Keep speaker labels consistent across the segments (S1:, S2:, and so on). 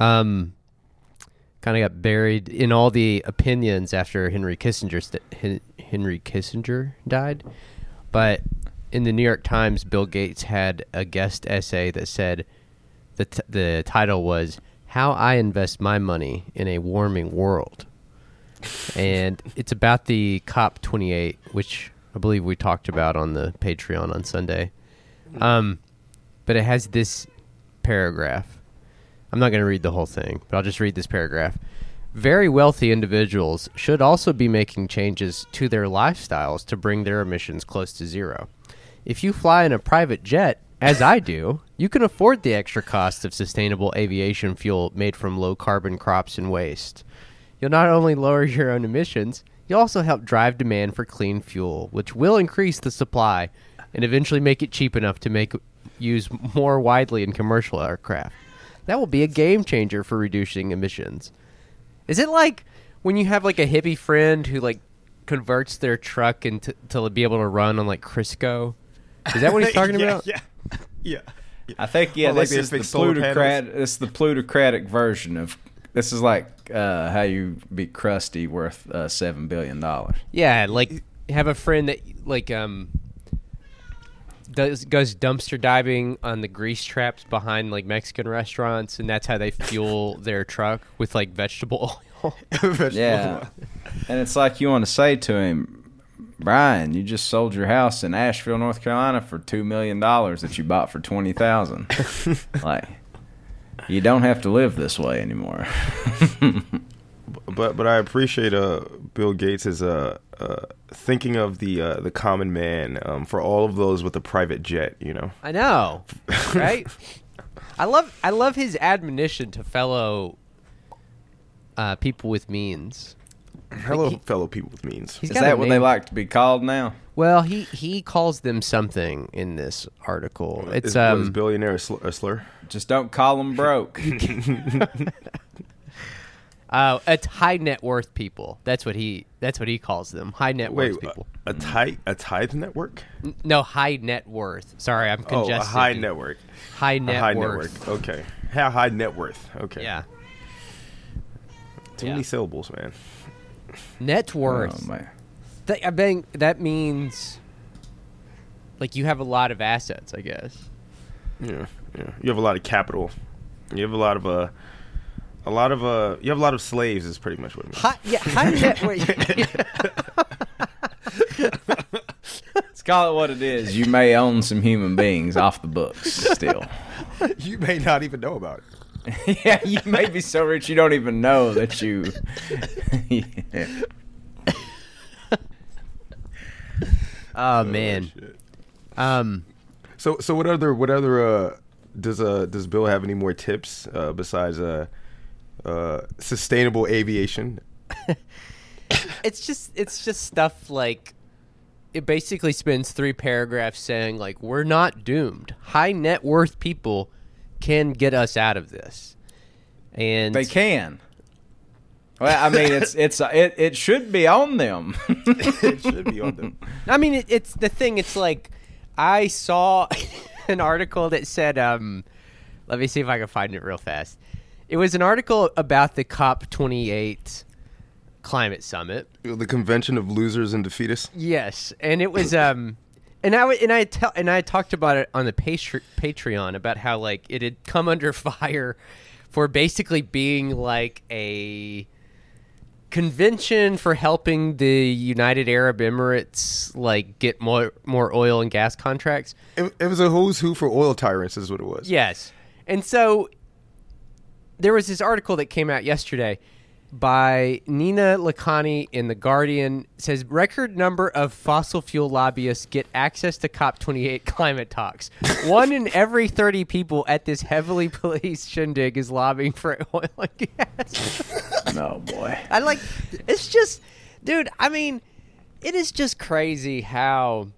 S1: um, kind of got buried in all the opinions after Henry Kissinger st- Henry Kissinger died. But in the New York Times, Bill Gates had a guest essay that said the t- the title was "How I Invest My Money in a Warming World," and it's about the COP 28, which I believe we talked about on the Patreon on Sunday. Um, but it has this paragraph. I'm not going to read the whole thing, but I'll just read this paragraph. Very wealthy individuals should also be making changes to their lifestyles to bring their emissions close to zero. If you fly in a private jet, as I do, you can afford the extra cost of sustainable aviation fuel made from low carbon crops and waste. You'll not only lower your own emissions, you'll also help drive demand for clean fuel, which will increase the supply and eventually make it cheap enough to make used more widely in commercial aircraft. That will be a game changer for reducing emissions. Is it like when you have like a hippie friend who like converts their truck into to be able to run on like Crisco? Is that what he's talking
S2: yeah,
S1: about?
S2: Yeah, yeah.
S3: I think yeah,
S2: Or like
S3: this
S2: they
S3: is the
S2: fix solar
S3: plutocrat. It's the plutocratic version of. This is like uh, how you be crusty worth uh, seven billion dollars.
S1: Yeah, like have a friend that like um does goes dumpster diving on the grease traps behind like Mexican restaurants, and that's how they fuel their truck with like vegetable oil.
S3: Yeah, and it's like you want to say to him, Brian, you just sold your house in Asheville, North Carolina, for two million dollars that you bought for twenty thousand. like, you don't have to live this way anymore.
S2: But but I appreciate uh Bill Gates is uh, uh thinking of the uh, the common man um, for all of those with a private jet. You know.
S1: I know, right? I love I love his admonition to fellow uh, people with means.
S2: Hello,
S1: he-
S2: fellow people with means.
S3: Is that what they like to be called now?
S1: Well, he he calls them something in this article. It's
S2: is, what, is
S1: um
S2: billionaire a slur?
S3: Just don't call them broke.
S1: uh it's high net worth people. That's what he that's what he calls them. High net
S2: Wait,
S1: worth people.
S2: a, a tithe a tithe network?
S1: N- No, high net worth. Sorry, I'm congested.
S2: Oh,
S1: congested.
S2: a high network.
S1: High
S2: A high
S1: worth.
S2: network. Okay. How high net worth? Okay.
S1: Yeah.
S2: Too
S1: yeah.
S2: many syllables, man.
S1: Net worth.
S3: Oh, man.
S1: Th- I think that means like you have a lot of assets, I guess.
S2: Yeah, yeah. You have a lot of capital. You have a lot of uh, a lot of uh, you have a lot of slaves. Is pretty much what it means.
S1: High, yeah, high net worth.
S3: Let's call it what it is. You may own some human beings off the books still.
S2: you may not even know about it.
S3: yeah, you may be so rich you don't even know that you. Yeah.
S1: oh man.
S2: Shit.
S1: Um
S2: So, so what other what other uh, does uh does Bill have any more tips uh, besides uh, uh, sustainable aviation?
S1: it's just it's just stuff like it basically spends three paragraphs saying like we're not doomed. High net worth people can get us out of this. And
S3: They can. Well, I mean, it's it's it, it should be on them.
S2: it should be on them.
S1: I mean, it, it's the thing. It's like I saw an article that said, um, "Let me see if I can find it real fast." It was an article about the COP 28 climate summit.
S2: The convention of losers and defeatists.
S1: Yes, and it was, um, and I and I tell and I talked about it on the Patre- Patreon about how like it had come under fire for basically being like a convention for helping the United Arab Emirates like get more more oil and gas contracts.
S2: It, it was a who's who for oil tyrants, is what it was.
S1: Yes. And so there was this article that came out yesterday by Nina Lakhani in The Guardian says record number of fossil fuel lobbyists get access to COP28 climate talks. One in every 30 people at this heavily policed shindig is lobbying for oil and gas.
S3: oh boy.
S1: I like it's just dude, I mean, it is just crazy how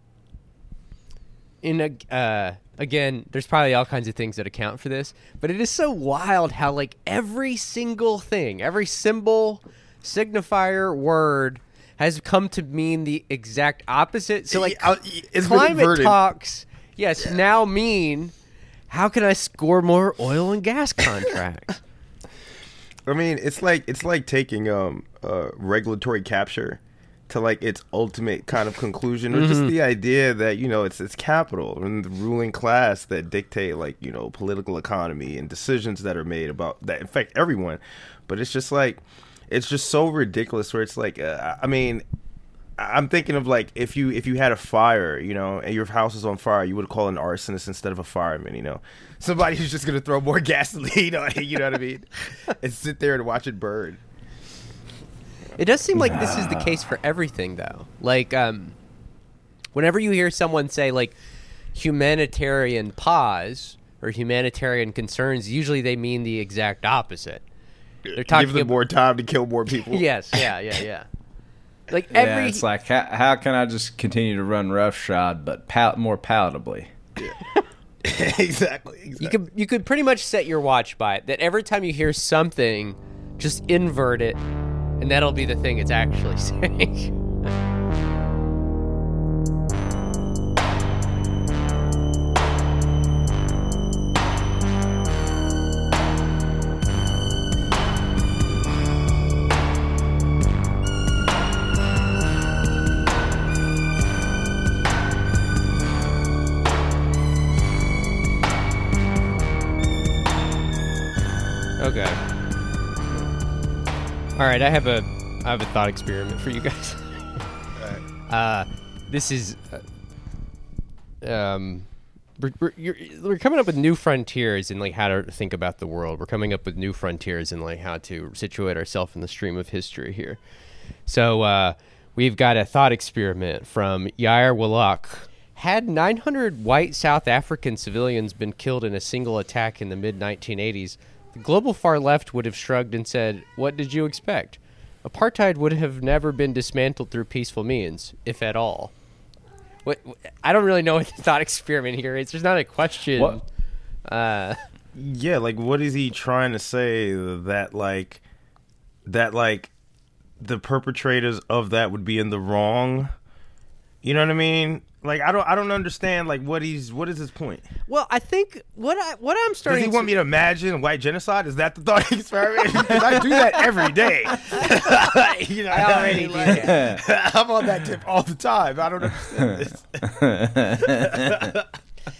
S1: in a uh again, there's probably all kinds of things that account for this, but it is so wild how like every single thing, every symbol, signifier, word has come to mean the exact opposite. So like
S2: Yeah, uh, it's
S1: climate talks, yes, now mean how can I score more oil and gas contracts?
S2: I mean, it's like it's like taking um uh regulatory capture to like its ultimate kind of conclusion, or
S1: Mm-hmm.
S2: just the idea that you know it's it's capital and the ruling class that dictate like you know political economy and decisions that are made about that affect everyone. But it's just like it's just so ridiculous. Where it's like, uh, I mean, I'm thinking of like if you if you had a fire, you know, and your house is on fire, you would call an arsonist instead of a fireman, you know. Somebody who's just gonna throw more gasoline on it, you know what I mean? and sit there and watch it burn.
S1: It does seem like this is the case for everything, though. Like, um, whenever you hear someone say like humanitarian pause or humanitarian concerns, usually they mean the exact opposite. They're talking
S2: Give them
S1: ab-
S2: more time to kill more people.
S1: Yes, yeah, yeah, yeah. Like every, Yeah,
S3: it's like how, how can I just continue to run roughshod, but pal- more palatably? Yeah.
S2: exactly. exactly.
S1: you could you could pretty much set your watch by it. That every time you hear something, just invert it, and that'll be the thing it's actually saying. All right, I have a I have a thought experiment for you guys. uh, this is uh, um, we're, we're, we're coming up with new frontiers in like how to think about the world. We're coming up with new frontiers in like how to situate ourselves in the stream of history here. So uh, we've got a thought experiment from Yair Wallach. Had 900 white South African civilians been killed in a single attack in the mid 1980s, the global far left would have shrugged and said, What did you expect? Apartheid would have never been dismantled through peaceful means, if at all. What, I don't really know what the thought experiment here is. There's not a question.
S3: What?
S1: Uh,
S2: Yeah, like what is he trying to say that like that like the perpetrators of that would be in the wrong? You know what I mean? Like I don't I don't understand like what he's what is his point?
S1: well, I think what I what I'm
S2: Does
S1: starting
S2: he want
S1: to,
S2: me to imagine white genocide? Is that the thought experiment? Because I do that every day. you know,
S1: I already do
S2: like,
S1: that.
S2: I'm on that tip all the time. I don't understand this.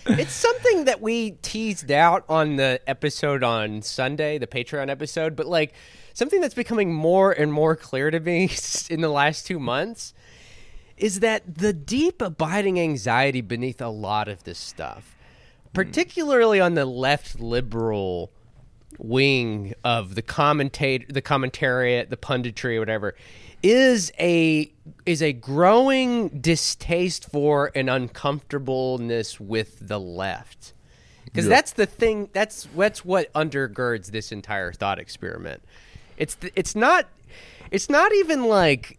S1: it's something that we teased out on the episode on Sunday, the Patreon episode, but like something that's becoming more and more clear to me in the last two months is that the deep abiding anxiety beneath a lot of this stuff, hmm. particularly on the left liberal wing of the commentate the commentariat, the punditry, whatever, is a is a growing distaste for and uncomfortableness with the left. Because that's the thing. That's that's what undergirds this entire thought experiment. It's it's not it's not even like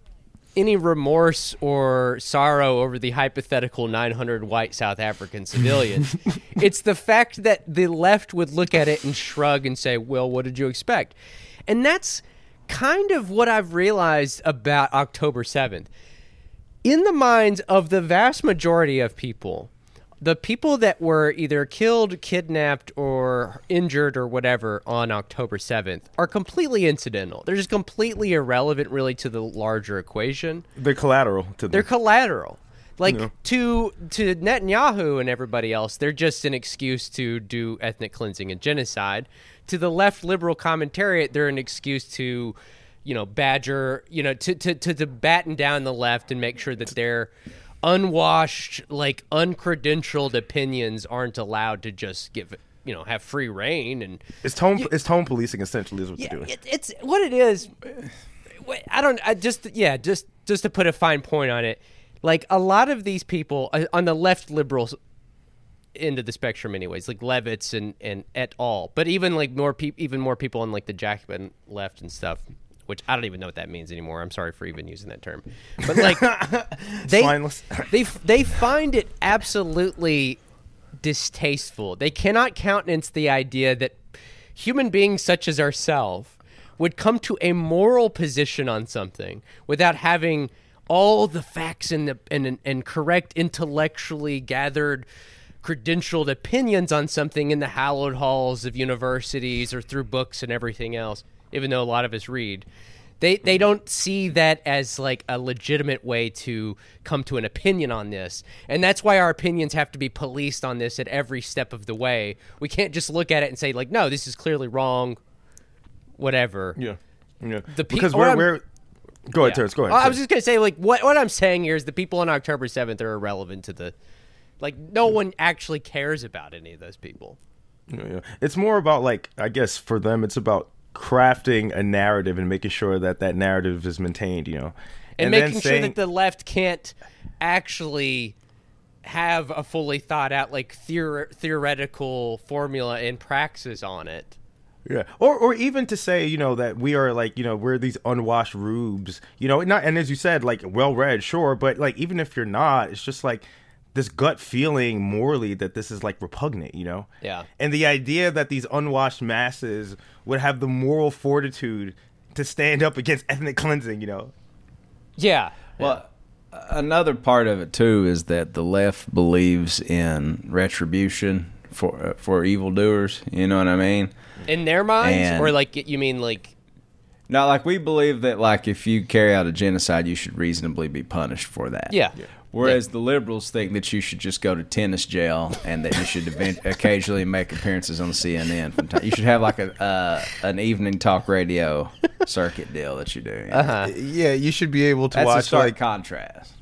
S1: any remorse or sorrow over the hypothetical 900 white South African civilians. it's the fact that the left would look at it and shrug and say, "Well, what did you expect?" And that's kind of what I've realized about October 7th. In the minds of the vast majority of people, the people that were either killed, kidnapped, or injured or whatever on October 7th are completely incidental. They're just completely irrelevant, really, to the larger equation.
S2: They're collateral to
S1: the
S2: They're
S1: collateral. Like
S2: Yeah.
S1: to to Netanyahu and everybody else, they're just an excuse to do ethnic cleansing and genocide. To the left liberal commentariat, they're an excuse to, you know, badger, you know, to to to, to batten down the left and make sure that their unwashed, like uncredentialed opinions aren't allowed to just give, you know, have free reign and
S2: it's tone it's tone policing essentially is what
S1: yeah,
S2: they're doing.
S1: it, it's what it is. I don't. I just yeah, just just to put a fine point on it, like a lot of these people uh, on the left liberal s- end of the spectrum, anyways, like Levitz and and et al. But even like more people, even more people on like the Jacobin left and stuff. Which I don't even know what that means anymore. I'm sorry for even using that term, but like they they they find it absolutely distasteful. They cannot countenance the idea that human beings such as ourselves would come to a moral position on something without having all the facts and the and and correct intellectually gathered credentialed opinions on something in the hallowed halls of universities or through books and everything else. Even though a lot of us read. They they don't see that as like a legitimate way to come to an opinion on this. And that's why our opinions have to be policed on this at every step of the way. We can't just look at it and say like, "No, this is clearly wrong." Whatever.
S2: Yeah. Yeah.
S1: The pe-
S2: because we're, we're go ahead,
S1: Yeah.
S2: Terrence. Go ahead.
S1: I was just gonna say, like, what what I'm saying here is the people on October seventh are irrelevant to the, like, no one actually cares about any of those people.
S2: Yeah, yeah. It's more about like I guess for them it's about crafting a narrative and making sure that that narrative is maintained. You know,
S1: and,
S2: then
S1: making sure
S2: saying-
S1: that the left can't actually have a fully thought out like theor- theoretical formula and praxis on it.
S2: Yeah, or or even to say, you know, that we are like, you know, we're these unwashed rubes, you know, not and as you said, like well read, sure, but like even if you're not, it's just like this gut feeling morally that this is like repugnant, you know.
S1: Yeah.
S2: And the idea that these unwashed masses would have the moral fortitude to stand up against ethnic cleansing, you know.
S1: Yeah.
S3: Well, another part of it too is that the left believes in retribution for uh, for evildoers. You know what I mean?
S1: In their minds,
S3: And-
S1: or like you mean like
S3: Now, like we believe that, like if you carry out a genocide, you should reasonably be punished for that.
S1: Yeah. yeah.
S3: Whereas the liberals think that you should just go to tennis jail and that you should event- occasionally make appearances on CNN. From time. You should have like a uh, an evening talk radio circuit deal that you do.
S1: Uh-huh.
S2: Yeah, you should be able to
S3: That's a
S2: watch
S3: stark
S2: like
S3: contrast.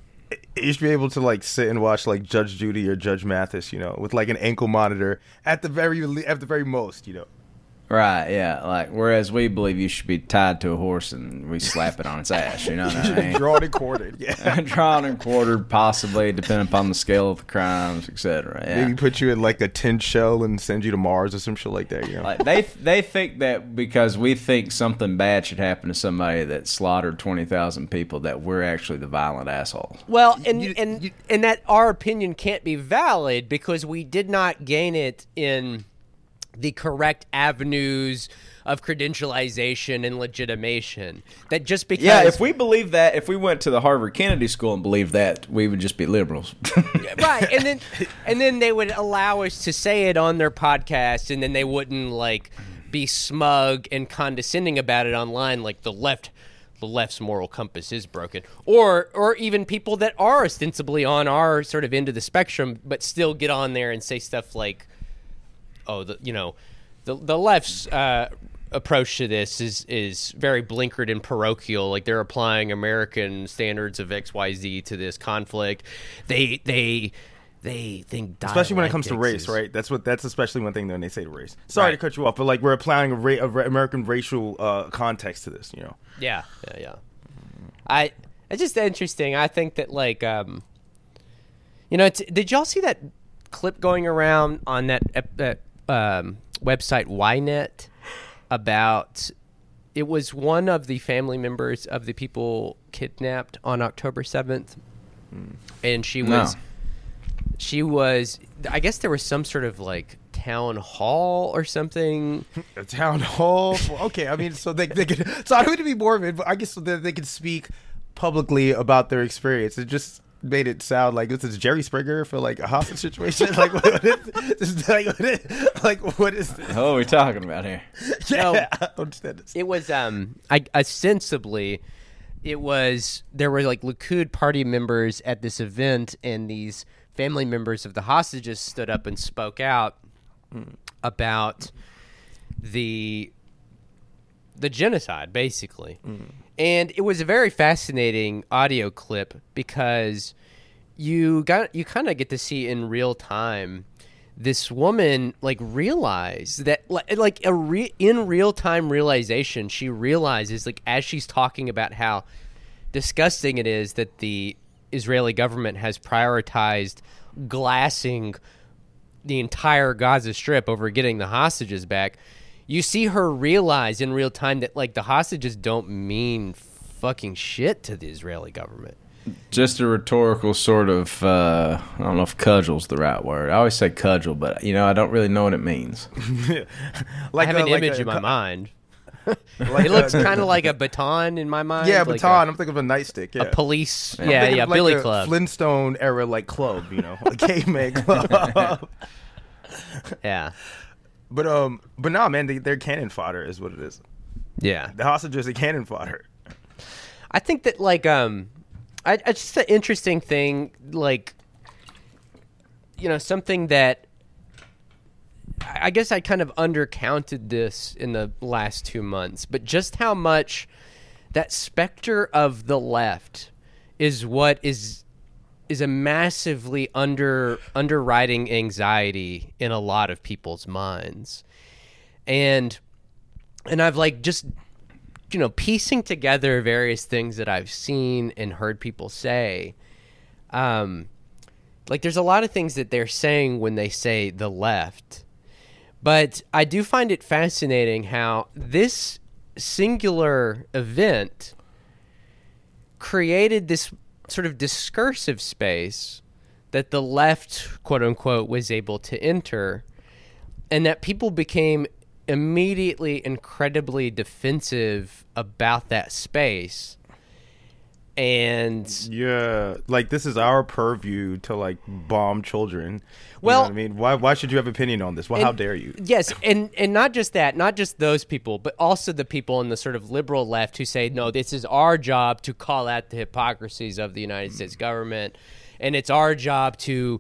S2: you should be able to like sit and watch like Judge Judy or Judge Mathis, you know, with like an ankle monitor at the very at the very most, you know.
S3: Right, yeah. Like whereas we believe you should be tied to a horse and we slap it on its ass. You know what I mean?
S2: Drawn and quartered, yeah.
S3: Drawn and quartered, possibly, depending upon the scale of the crimes, etc. Yeah.
S2: Maybe put you in like a tin shell and send you to Mars or some shit like that, you know.
S3: Like they they think that because we think something bad should happen to somebody that slaughtered twenty thousand people, that we're actually the violent asshole.
S1: Well, and
S2: you-
S1: and
S2: you-
S1: and that our opinion can't be valid because we did not gain it in the correct avenues of credentialization and legitimation. That just because
S3: Yeah, if we believe that, if we went to the Harvard Kennedy School and believed that, we would just be liberals.
S1: right, and then and then they would allow us to say it on their podcast, and then they wouldn't like be smug and condescending about it online, like the left. The left's moral compass is broken, or or even people that are ostensibly on our sort of end of the spectrum, but still get on there and say stuff like, "Oh, the you know, the the left's uh, approach to this is is very blinkered and parochial. Like they're applying American standards of X Y Z to this conflict. They they they think
S2: especially when it comes to race,
S1: is-
S2: right? That's what that's especially one thing when they say to race. Sorry
S1: Right.
S2: to cut you off, but like we're applying a, ra- a ra- American racial uh, context to this, you know.
S1: Yeah, yeah, yeah. I it's just interesting. I think that like um, you know, it's, did y'all see that clip going around on that ep- that um, website Ynet about? It was one of the family members of the people kidnapped on October seventh, and she
S3: No.
S1: was she was. I guess there was some sort of like town hall or something.
S2: A town hall. okay, I mean, so they they could. So I to be morbid, but I guess so that they could speak publicly about their experience. It just made it sound like this is Jerry Springer for like a hostage situation. like what is this? Like what is, like what is this?
S3: what are we talking about here?
S2: Yeah,
S1: No.
S2: I don't understand this.
S1: it was um I ostensibly it was there were like Likud party members at this event and these family members of the hostages stood up and spoke out about the the genocide basically. And it was a very fascinating audio clip because you got you kind of get to see in real time this woman like realize that li- like a re- in real time realization she realizes like as she's talking about how disgusting it is that the Israeli government has prioritized glassing the entire Gaza Strip over getting the hostages back. You see her realize in real time that like the hostages don't mean fucking shit to the Israeli government.
S3: Just a rhetorical sort of, uh, I don't know if cudgel's the right word. I always say cudgel, but, you know, I don't really know what it means.
S2: like
S1: I have
S2: a-
S1: an
S2: like
S1: image
S2: a-
S1: in my mind.
S2: like
S1: It looks kind of like a baton in my mind.
S2: yeah,
S1: like
S2: baton.
S1: A,
S2: I'm thinking of a nightstick. Yeah.
S1: a police.
S3: I'm
S1: Yeah, yeah,
S2: of like
S1: Billy
S2: a
S1: Club.
S2: Flintstone era like club, you know, a caveman club.
S1: Yeah.
S2: But um, but nah, man, they, they're cannon fodder is what it is.
S1: Yeah.
S2: The hostages are cannon fodder.
S1: I think that like um, I, it's just an interesting thing. Like, you know, something that I I guess I kind of undercounted this in the last two months, but just how much that specter of the left is what is is a massively under underwriting anxiety in a lot of people's minds, and and I've like just you know piecing together various things that I've seen and heard people say. Um, like there's a lot of things that they're saying when they say the left, but I do find it fascinating how this singular event created this sort of discursive space that the left, quote unquote, was able to enter, and that people became immediately incredibly defensive about that space. And
S2: Yeah, like this is our purview to like bomb children. You
S1: Well-
S2: know I mean, why why should you have opinion on this? Well, how dare you?
S1: Yes, and and not just that, not just those people, but also the people in the sort of liberal left who say, "No, this is our job to call out the hypocrisies of the United States government, and it's our job to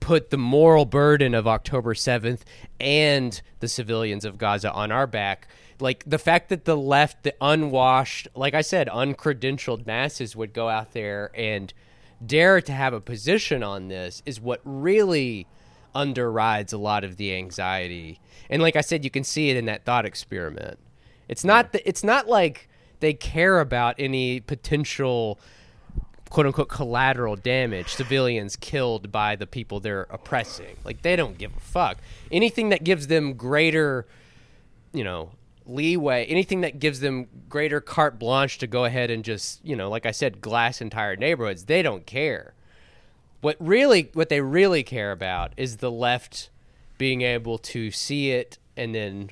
S1: put the moral burden of October 7th and the civilians of Gaza on our back." Like the fact that the left, the unwashed, like I said, uncredentialed masses would go out there and dare to have a position on this is what really underrides a lot of the anxiety. And like I said, you can see it in that thought experiment. It's not that it's not like they care about any potential quote unquote collateral damage, civilians killed by the people they're oppressing. Like they don't give a fuck. Anything that gives them greater, you know, leeway, anything that gives them greater carte blanche to go ahead and just, you know, like I said, glass entire neighborhoods, they don't care. What really what they really care about is the left being able to see it and then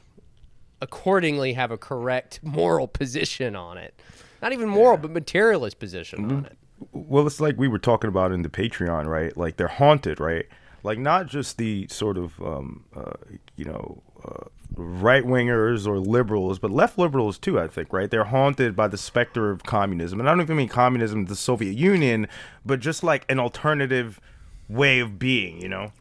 S1: accordingly have a correct moral position on it. Not even moral, but materialist position on it.
S2: Well, it's like we were talking about in the Patreon, right? Like they're haunted, right? Like not just the sort of um, uh, you know right wingers or liberals, but left liberals too. I think, right? They're haunted by the specter of communism, and I don't even mean communism, the Soviet Union, but just like an alternative way of being. You know?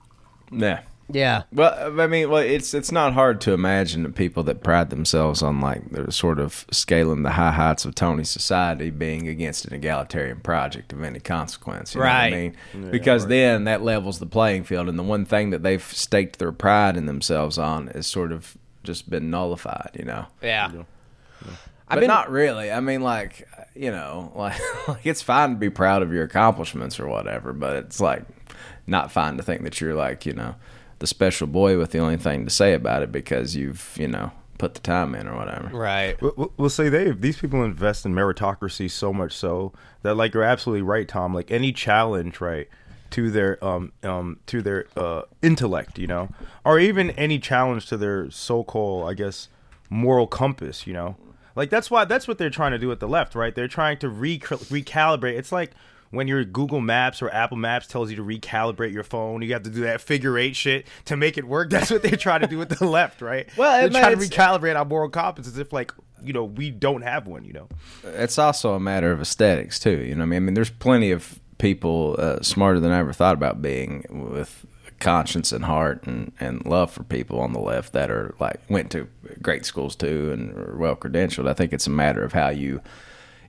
S3: Yeah.
S1: Yeah.
S3: Well, I mean, well, it's it's not hard to imagine that people that pride themselves on like they're sort of scaling the high heights of Tony society being against an egalitarian project of any consequence. You know what
S1: Right.
S3: I mean, because then that levels the playing field, and the one thing that they've staked their pride in themselves on is sort of just been nullified. You know.
S1: Yeah.
S3: But
S1: I've been
S3: not really. I mean, like you know, like, like it's fine to be proud of your accomplishments or whatever, but it's like not fine to think that you're like you know the special boy with the only thing to say about it because you've you know put the time in or whatever.
S1: right.
S2: We'll- We'll we'll say they these people invest in meritocracy so much so that like you're absolutely right, Tom. Like any challenge, right, to their um um to their uh intellect, you know, or even any challenge to their so-called, I guess, moral compass, you know. Like that's why that's what they're trying to do at the left, right? They're trying to re- recalibrate. It's like when your Google Maps or Apple Maps tells you to recalibrate your phone, you have to do that figure eight shit to make it work. That's what they try to do with the left, right?
S3: Well,
S2: they're
S3: I
S2: trying to recalibrate our moral compass as if like you know we don't have one. You know,
S3: It's also a matter of aesthetics too. You know, what I mean, I mean, there's plenty of people uh, smarter than I ever thought about being with conscience and heart and, and love for people on the left that are like went to great schools too and are well credentialed. I think it's a matter of how you,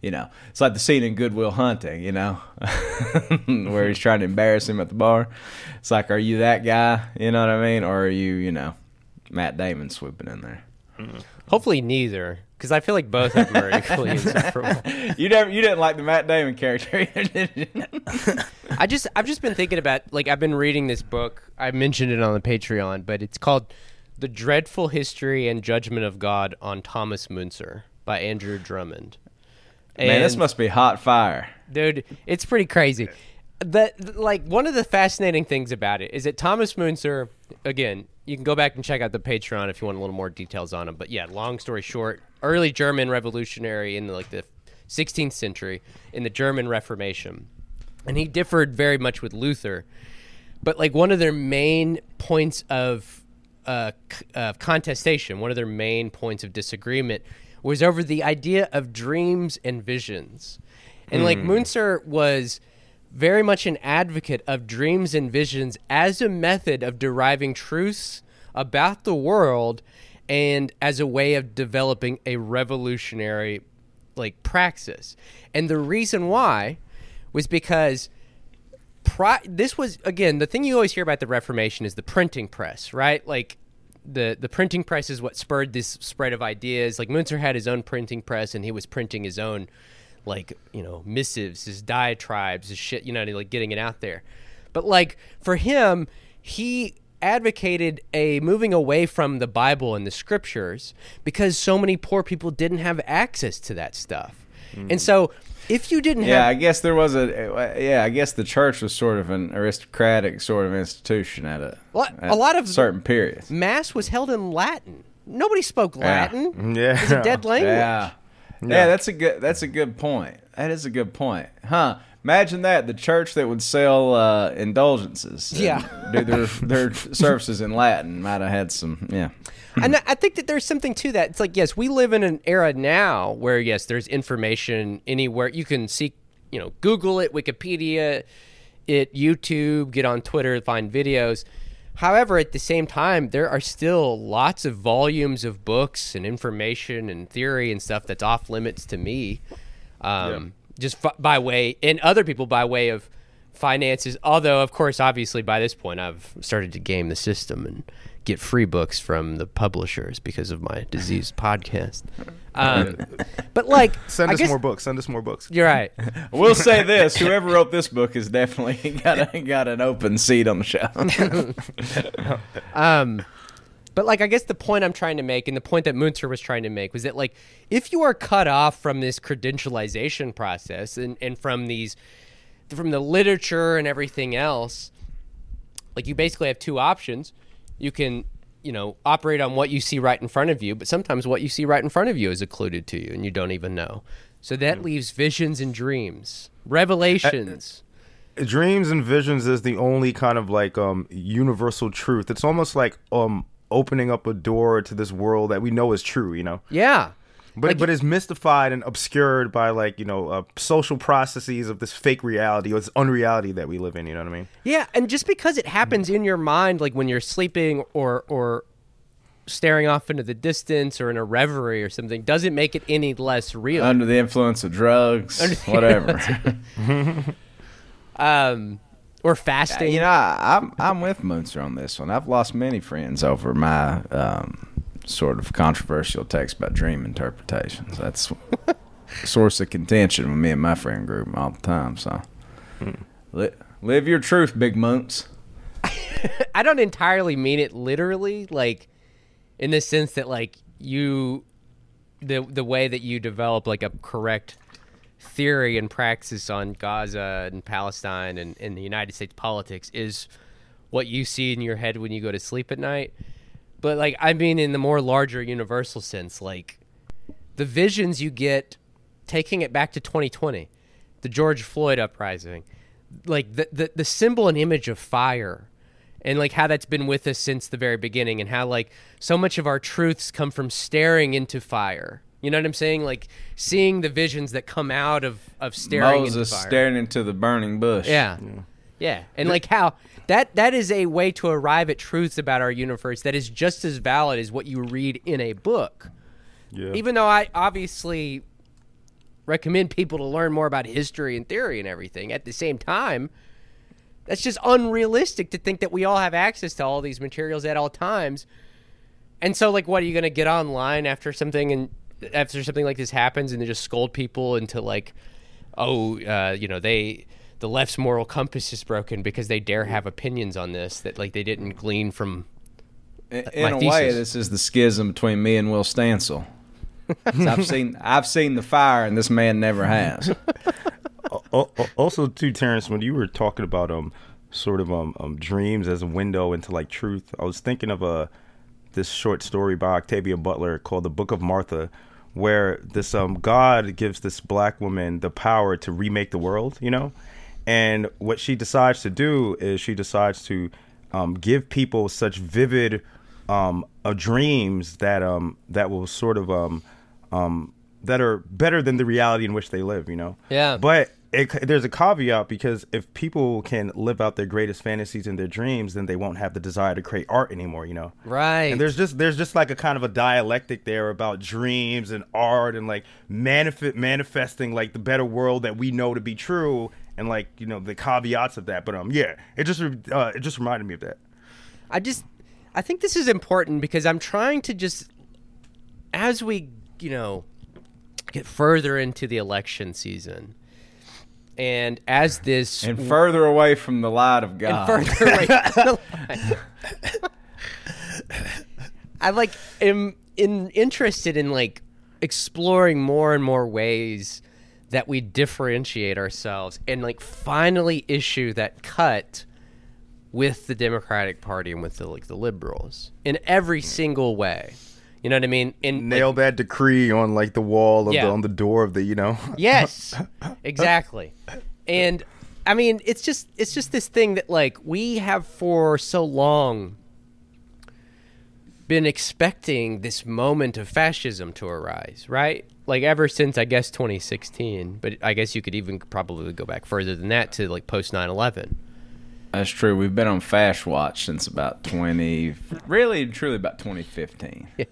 S3: you know, it's like the scene in Good Will Hunting, you know, where he's trying to embarrass him at the bar. It's like, are you that guy? You know what I mean, or are you, you know, Matt Damon swooping in there? Mm-hmm.
S1: Hopefully neither, because I feel like both of them are equally insufferable.
S3: You never, you didn't like the Matt Damon character, either, did you?
S1: I just I've just been thinking about like I've been reading this book. I mentioned it on the Patreon, but it's called The Dreadful History and Judgment of God on Thomas Müntzer by Andrew Drummond.
S3: Man, this must be hot fire.
S1: dude it's pretty crazy the, like one of the fascinating things about it is that thomas müntzer again you can go back and check out the patreon if you want a little more details on him but yeah long story short early german revolutionary in the, like the 16th century in the german reformation and he differed very much with luther but like one of their main points of uh, c- uh, contestation, one of their main points of disagreement, was over the idea of dreams and visions. And like hmm. Müntzer was very much an advocate of dreams and visions as a method of deriving truths about the world and as a way of developing a revolutionary like praxis. And the reason why was because pri- this was again the thing you always hear about the Reformation is the printing press, right? Like the the printing press is what spurred this spread of ideas. Like Müntzer had his own printing press, and he was printing his own like you know missives, his diatribes, his shit, you know, like getting it out there. But like for him, he advocated a moving away from the Bible and the scriptures because so many poor people didn't have access to that stuff. And mm. so if you didn't have
S3: Yeah, I guess there was a. Yeah, I guess the church was sort of an aristocratic sort of institution at a
S1: Lot-
S3: at
S1: a lot of-
S3: certain periods.
S1: mass was held in Latin. Nobody spoke Latin.
S2: Yeah.
S1: It's a dead language.
S3: Yeah. yeah, that's a good. That's a good point. That is a good point, huh? Imagine that the church that would sell uh, indulgences,
S1: Yeah.
S3: do their their services in Latin might have had some. Yeah,
S1: and I- I think that there's something to that. It's like yes, we live in an era now where yes, there's information anywhere. You can seek, you know, Google it, Wikipedia, it, YouTube, get on Twitter, find videos. However, at the same time, there are still lots of volumes of books and information and theory and stuff that's off limits to me. Um, Just f- by way, and other people by way of finances. Although, of course, obviously, by this point, I've started to game the system and get free books from the publishers because of my diseased podcast. Um, but like,
S2: Send
S1: I
S2: us
S1: guess-
S2: more books. Send us more books.
S1: You're right.
S3: we'll say this: whoever wrote this book has definitely got a, got an open seat on the show.
S1: Um, but like, I guess the point I'm trying to make, and the point that Müntzer was trying to make, was that like, if you are cut off from this credentialization process and and from these, from the literature and everything else, like you basically have two options. You can, you know, operate on what you see right in front of you, but sometimes what you see right in front of you is occluded to you, and you don't even know. So that leaves visions and dreams, revelations.
S2: dreams and visions is the only kind of like um universal truth. It's almost like um opening up a door to this world that we know is true, you know.
S1: yeah.
S2: But
S1: Like-
S2: but it's mystified and obscured by like you know uh, social processes of this fake reality or this unreality that we live in. You know what I mean?
S1: Yeah, and just because it happens in your mind, like when you're sleeping or or staring off into the distance or in a reverie or something, doesn't make it any less real.
S3: Under the influence of drugs, whatever.
S1: um, or fasting.
S3: You know, I, I'm I'm with Müntzer on this one. I've lost many friends over my um, sort of controversial text about dream interpretations. That's a source of contention with me and my friend group all the time. So, li- live your truth, big moons.
S1: I don't entirely mean it literally, like in the sense that like you, the the way that you develop like a correct theory and praxis on Gaza and Palestine and, and the United States politics is what you see in your head when you go to sleep at night. But like I mean in the more larger universal sense, like the visions you get taking it back to 2020, the George Floyd uprising, like the the, the symbol and image of fire and like how that's been with us since the very beginning and how like so much of our truths come from staring into fire. You know what I'm saying? Like seeing the visions that come out of of staring
S3: Moses
S1: into fire.
S3: staring into the burning bush.
S1: Yeah. Yeah. And like how that that is a way to arrive at truths about our universe that is just as valid as what you read in a book.
S2: Yeah.
S1: Even though I obviously recommend people to learn more about history and theory and everything, at the same time, that's just unrealistic to think that we all have access to all these materials at all times. And so like what are you going to get online after something and after something like this happens and they just scold people into like oh, uh, you know, they the left's moral compass is broken because they dare have opinions on this that like they didn't glean from
S3: In,
S1: My
S3: in a way,
S1: thesis.
S3: this is the schism between me and Will Stancil. 'Cause I've seen I've seen the fire, and this man never has.
S2: Al- al- also too terrence when you were talking about um sort of um, um dreams as a window into like truth i was thinking of a this short story by octavia butler called the book of martha where this um god gives this black woman the power to remake the world you know and what she decides to do is she decides to um, give people such vivid um, of dreams that um, that will sort of um, um, that are better than the reality in which they live. You know.
S1: Yeah.
S2: But it, there's a caveat because if people can live out their greatest fantasies and their dreams, then they won't have the desire to create art anymore. You know.
S1: Right.
S2: And there's just there's just like a kind of a dialectic there about dreams and art and like manifest manifesting like the better world that we know to be true and like you know the caveats of that. But um yeah, it just uh, it just reminded me of that.
S1: I just I think this is important because I'm trying to just as we, you know, get further into the election season and as this
S3: and further away from the light of
S1: and
S3: God.
S1: further away from the line. I like am in interested in like exploring more and more ways that we differentiate ourselves and like finally issue that cut with the Democratic Party and with the like the liberals in every single way. You know what I mean? In
S2: Nail that decree on like the wall of
S1: Yeah.
S2: the on the door of the you know.
S1: Yes, exactly. And I mean, it's just it's just this thing that like we have for so long been expecting this moment of fascism to arise, right? Like ever since I guess 2016, but I guess you could even probably go back further than that to like post 9/11.
S3: That's true. We've been on Fast Watch since about 20, really, truly about 2015. Yeah.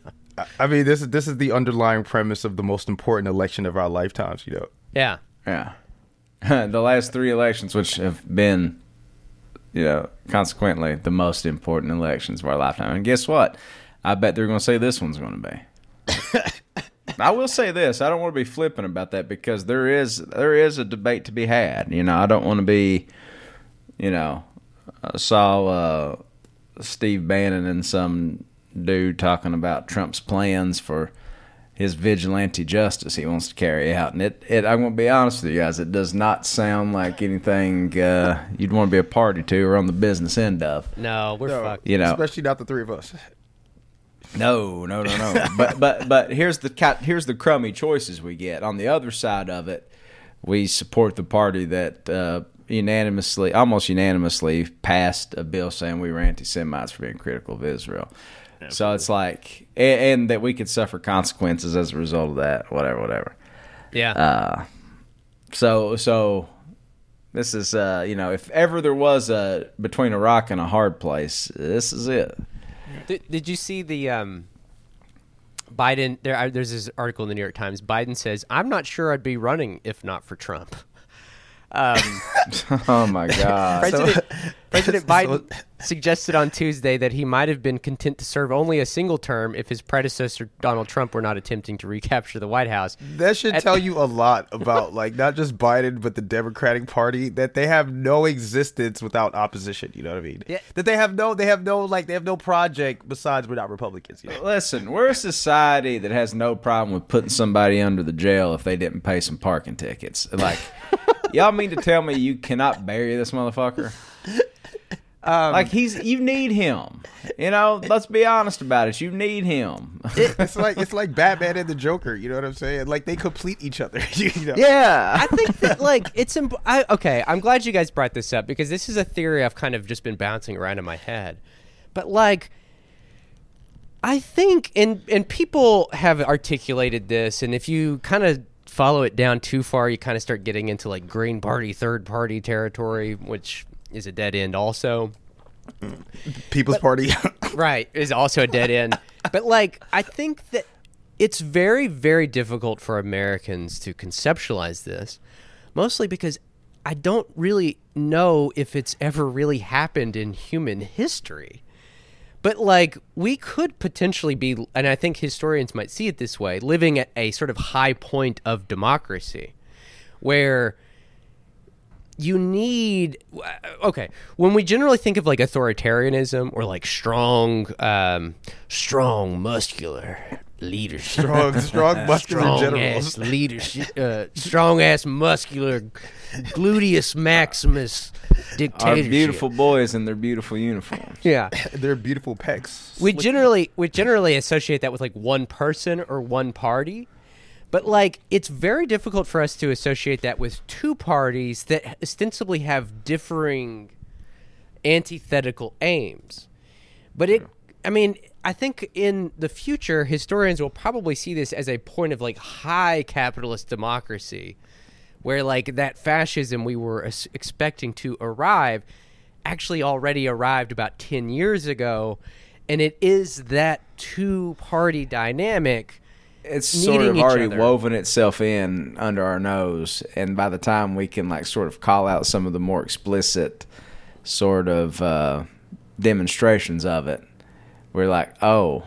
S2: I mean, this is this is the underlying premise of the most important election of our lifetimes. You know.
S1: Yeah.
S3: Yeah. the last three elections, which have been, you know, consequently the most important elections of our lifetime. And guess what? I bet they're going to say this one's going to be. I will say this: I don't want to be flippant about that because there is there is a debate to be had. You know, I don't want to be, you know, I saw uh, Steve Bannon and some dude talking about Trump's plans for his vigilante justice he wants to carry out. And it, it I'm going to be honest with you guys, it does not sound like anything uh, you'd want to be a party to or on the business end of.
S1: No, we're
S2: No,
S1: fucked.
S3: You know.
S2: especially not the three of us.
S3: No, no, no, no. but but but here's the cat. Here's the crummy choices we get. On the other side of it, we support the party that uh, unanimously, almost unanimously, passed a bill saying we were anti-Semites for being critical of Israel. So it's like, and, and that we could suffer consequences as a result of that. Whatever, whatever.
S1: Yeah.
S3: Uh, so so this is uh, you know, if ever there was a between a rock and a hard place, this is it.
S1: Did, did you see the um, Biden? There, there's this article in the New York Times. Biden says, "I'm not sure I'd be running if not for Trump." Um,
S3: Oh my god.
S1: President, President
S2: so-
S1: Biden suggested on Tuesday that he might have been content to serve only a single term if his predecessor Donald Trump were not attempting to recapture the White House.
S2: That should
S1: At-
S2: tell you a lot about like not just Biden but the Democratic Party that they have no existence without opposition. You know what I mean?
S1: Yeah.
S2: That they have no, they have no like they have no project besides without Republicans. You know?
S3: Listen, we're a society that has no problem with putting somebody under the jail if they didn't pay some parking tickets. Like, y'all mean to tell me you cannot bury this motherfucker? Um, like he's, you need him. You know, let's be honest about it. You need him.
S2: It's like it's like Batman and the Joker. You know what I'm saying? Like they complete each other. you know?
S3: yeah.
S1: I think that like it's imp- I, okay. I'm glad you guys brought this up because this is a theory I've kind of just been bouncing around in my head. But like, I think and and people have articulated this, and if you kind of follow it down too far, you kind of start getting into like Green Party, third party territory, which is a dead end also.
S2: People's Party.
S1: right is also a dead end but like i think that it's very very difficult for americans to conceptualize this mostly because i don't really know if it's ever really happened in human history but like we could potentially be and i think historians might see it this way living at a sort of high point of democracy where you need okay when we generally think of like authoritarianism or like strong um strong muscular leadership
S2: strong, strong, muscular
S1: strong
S2: generals.
S1: ass leadership uh, strong ass muscular gluteus maximus dictatorship.
S3: Our beautiful boys in their beautiful uniforms.
S1: yeah
S2: They're beautiful pecs.
S1: we generally we generally associate that with like one person or one party but like it's very difficult for us to associate that with two parties that ostensibly have differing antithetical aims but it i mean I think in the future, historians will probably see this as a point of like high capitalist democracy, where like that fascism we were expecting to arrive actually already arrived about 10 years ago. And it is that two party dynamic.
S3: it's sort of already
S1: other.
S3: woven itself in under our nose and by the time we can like sort of call out some of the more explicit sort of uh, demonstrations of it we're like oh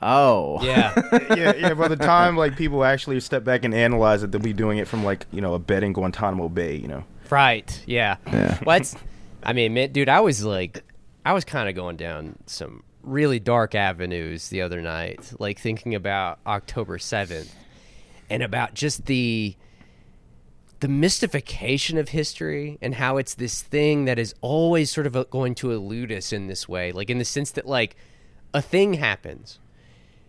S3: oh
S1: Yeah.
S2: yeah, yeah. By the time like people actually step back and analyze it, they'll be doing it from like you know a bed in Guantanamo Bay. You know.
S1: Right. Yeah.
S3: Yeah.
S1: What's I mean, man, dude, I was like I was kind of going down some really dark avenues the other night, like thinking about October 7th and about just the the mystification of history and how it's this thing that is always sort of uh, going to elude us in this way, like in the sense that like a thing happens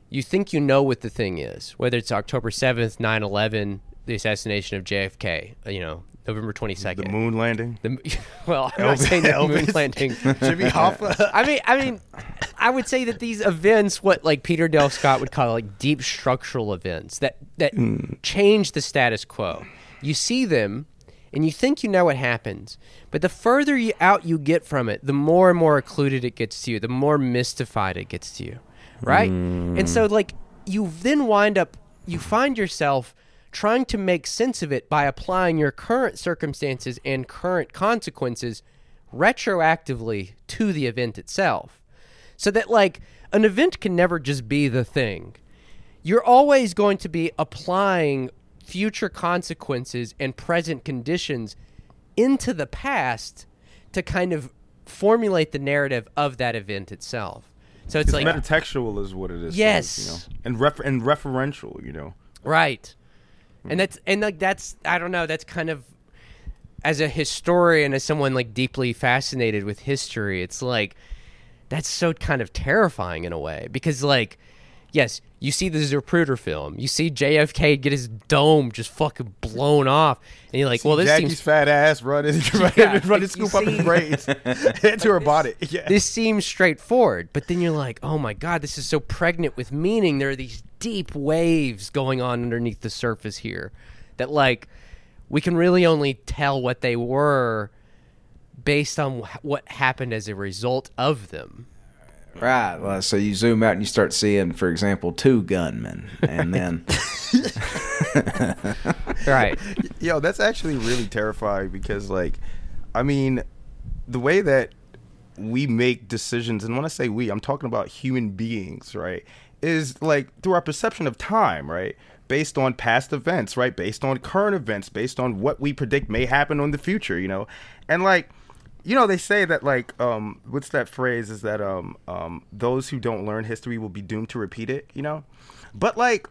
S1: you think you know what the thing is, whether it's October 7th, 9 11, the assassination of JFK, uh, you know, November 22nd.
S2: The moon landing.
S1: The- well, I'm not saying the moon landing.
S2: Jimmy Hoffa.
S1: I mean, I mean, I would say that these events, what like Peter Dale Scott would call like deep structural events that that change the status quo. You see them, and you think you know what happens, but the further you out you get from it, the more and more occluded it gets to you, the more mystified it gets to you, right? And so, like, you then wind up, you find yourself trying to make sense of it by applying your current circumstances and current consequences retroactively to the event itself. So that, like, an event can never just be the thing. You're always going to be applying future consequences and present conditions into the past to kind of formulate the narrative of that event itself. So it's,
S2: It's
S1: like
S2: metatextual is what it is.
S1: Yes.
S2: you know, and and referential. You know.
S1: Right. Hmm. And that's and like that's I don't know, that's kind of as a historian, as someone like deeply fascinated with history, it's like that's so kind of terrifying in a way. Because like yes, you see the Zapruder film, you see JFK get his dome just fucking blown off, and you're like, well this
S2: Jackie's
S1: seems
S2: fat ass running, running,
S1: Yeah,
S2: running, scoop up his braids into her body. Yeah.
S1: this seems straightforward, but then you're like, oh my god, this is so pregnant with meaning. There are these deep waves going on underneath the surface here that like we can really only tell what they were based on wh- what happened as a result of them.
S3: Right well, so you zoom out and you start seeing for example two gunmen and then
S1: Right.
S2: Yo, that's actually really terrifying because, like, I mean, the way that we make decisions, and when I say we, I'm talking about human beings, right? Is like through our perception of time, right? Based on past events, right? Based on current events, based on what we predict may happen in the future, you know? And like, you know, they say that like, um, what's that phrase? Is that um, um, those who don't learn history will be doomed to repeat it, you know? But like,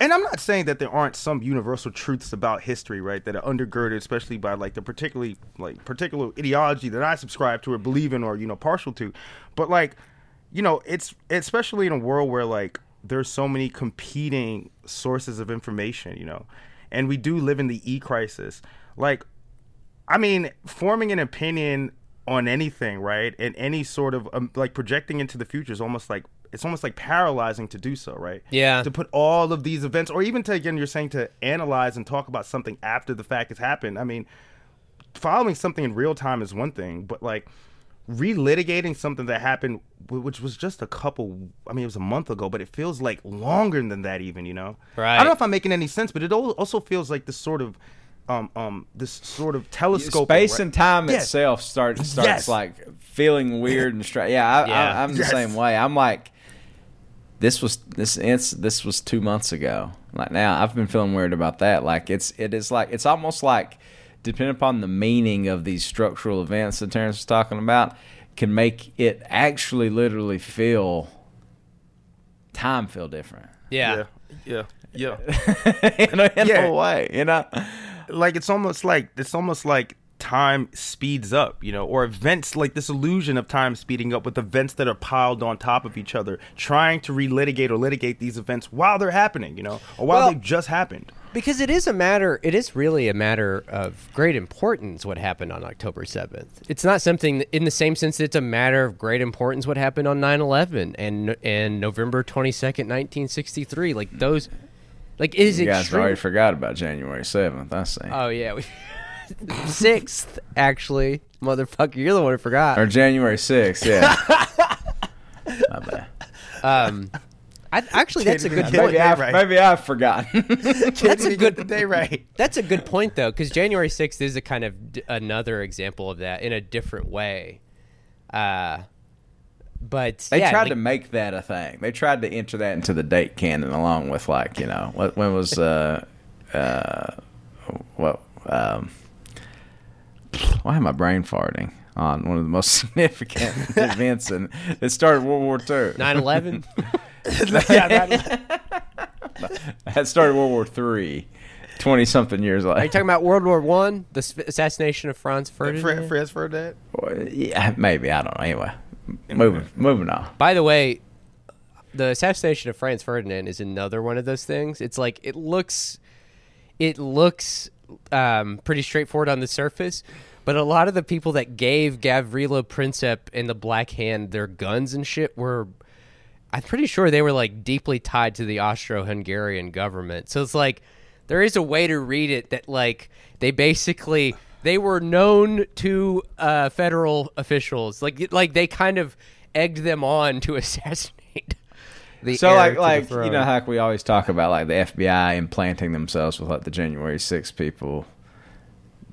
S2: and I'm not saying that there aren't some universal truths about history, right, that are undergirded, especially by like the particularly like particular ideology that I subscribe to or believe in or you know partial to, but like, you know, it's especially in a world where like there's so many competing sources of information, you know, and we do live in the e crisis. Like, I mean, forming an opinion on anything, right, and any sort of um, like projecting into the future is almost like it's almost like paralyzing to do so, right?
S1: Yeah.
S2: To put all of these events, or even to again, you're saying to analyze and talk about something after the fact has happened. I mean, following something in real time is one thing, but like relitigating something that happened, which was just a couple. I mean, it was a month ago, but it feels like longer than that, even. You know,
S1: Right.
S2: I don't know if I'm making any sense, but it also feels like this sort of, um, um, this sort of telescope.
S3: space and time
S2: Yes.
S3: itself starts starts
S2: Yes.
S3: like feeling weird and strange. Yeah, I,
S1: Yeah.
S3: I, I'm the
S2: Yes.
S3: same way. I'm like, this was this it's this was two months ago. Like now, I've been feeling weird about that. Like it's it is like it's almost like depending upon the meaning of these structural events that Terrence was talking about, can make it actually literally feel time feel different.
S1: Yeah.
S2: yeah, yeah, yeah.
S3: in a, in
S2: Yeah.
S3: a way, you know.
S2: Like it's almost like it's almost like time speeds up, you know, or events like this illusion of time speeding up with events that are piled on top of each other, trying to relitigate or litigate these events while they're happening, you know, or while
S1: Well-
S2: they've just happened.
S1: because it is a matter it is really a matter of great importance what happened on october 7th it's not something in the same sense that it's a matter of great importance what happened on 9-11 and and november 22nd 1963 like those like it is
S3: You guys
S1: extreme-
S3: already forgot about January seventh. I see.
S1: oh yeah sixth actually motherfucker you're the one who forgot
S3: or January sixth. Yeah. My bad.
S1: um I, actually that's a good
S2: Can't
S1: point
S3: Maybe I've,
S2: right.
S3: maybe I've forgotten.
S2: That's a good day, right?
S1: That's a good point, though, because January 6th is a kind of d- another example of that in a different way. Uh, but
S3: They
S1: yeah,
S3: tried
S1: like-
S3: to make that a thing. They tried to enter that into the date canon along with like you know what when was uh uh what um why am I brain farting on one of the most significant events and it started World War Two.
S1: 9/11.
S2: yeah, that,
S3: That started World War Three. Twenty something years later.
S1: Are you talking about World War One, the assassination of Franz Ferdinand?
S2: Fred, Fred's for that.
S3: Well, yeah, maybe I don't know. Anyway, moving moving on.
S1: By the way, the assassination of Franz Ferdinand is another one of those things. It's like it looks, it looks um, pretty straightforward on the surface, but a lot of the people that gave Gavrilo Princip and the Black Hand their guns and shit were, I'm pretty sure they were like deeply tied to the Austro-Hungarian government. So it's like there is a way to read it that like they basically they were known to uh, federal officials like like they kind of egged them on to assassinate the
S3: So
S1: heir
S3: like
S1: to the
S3: like you know how we always talk about like the FBI implanting themselves with like the January 6th people.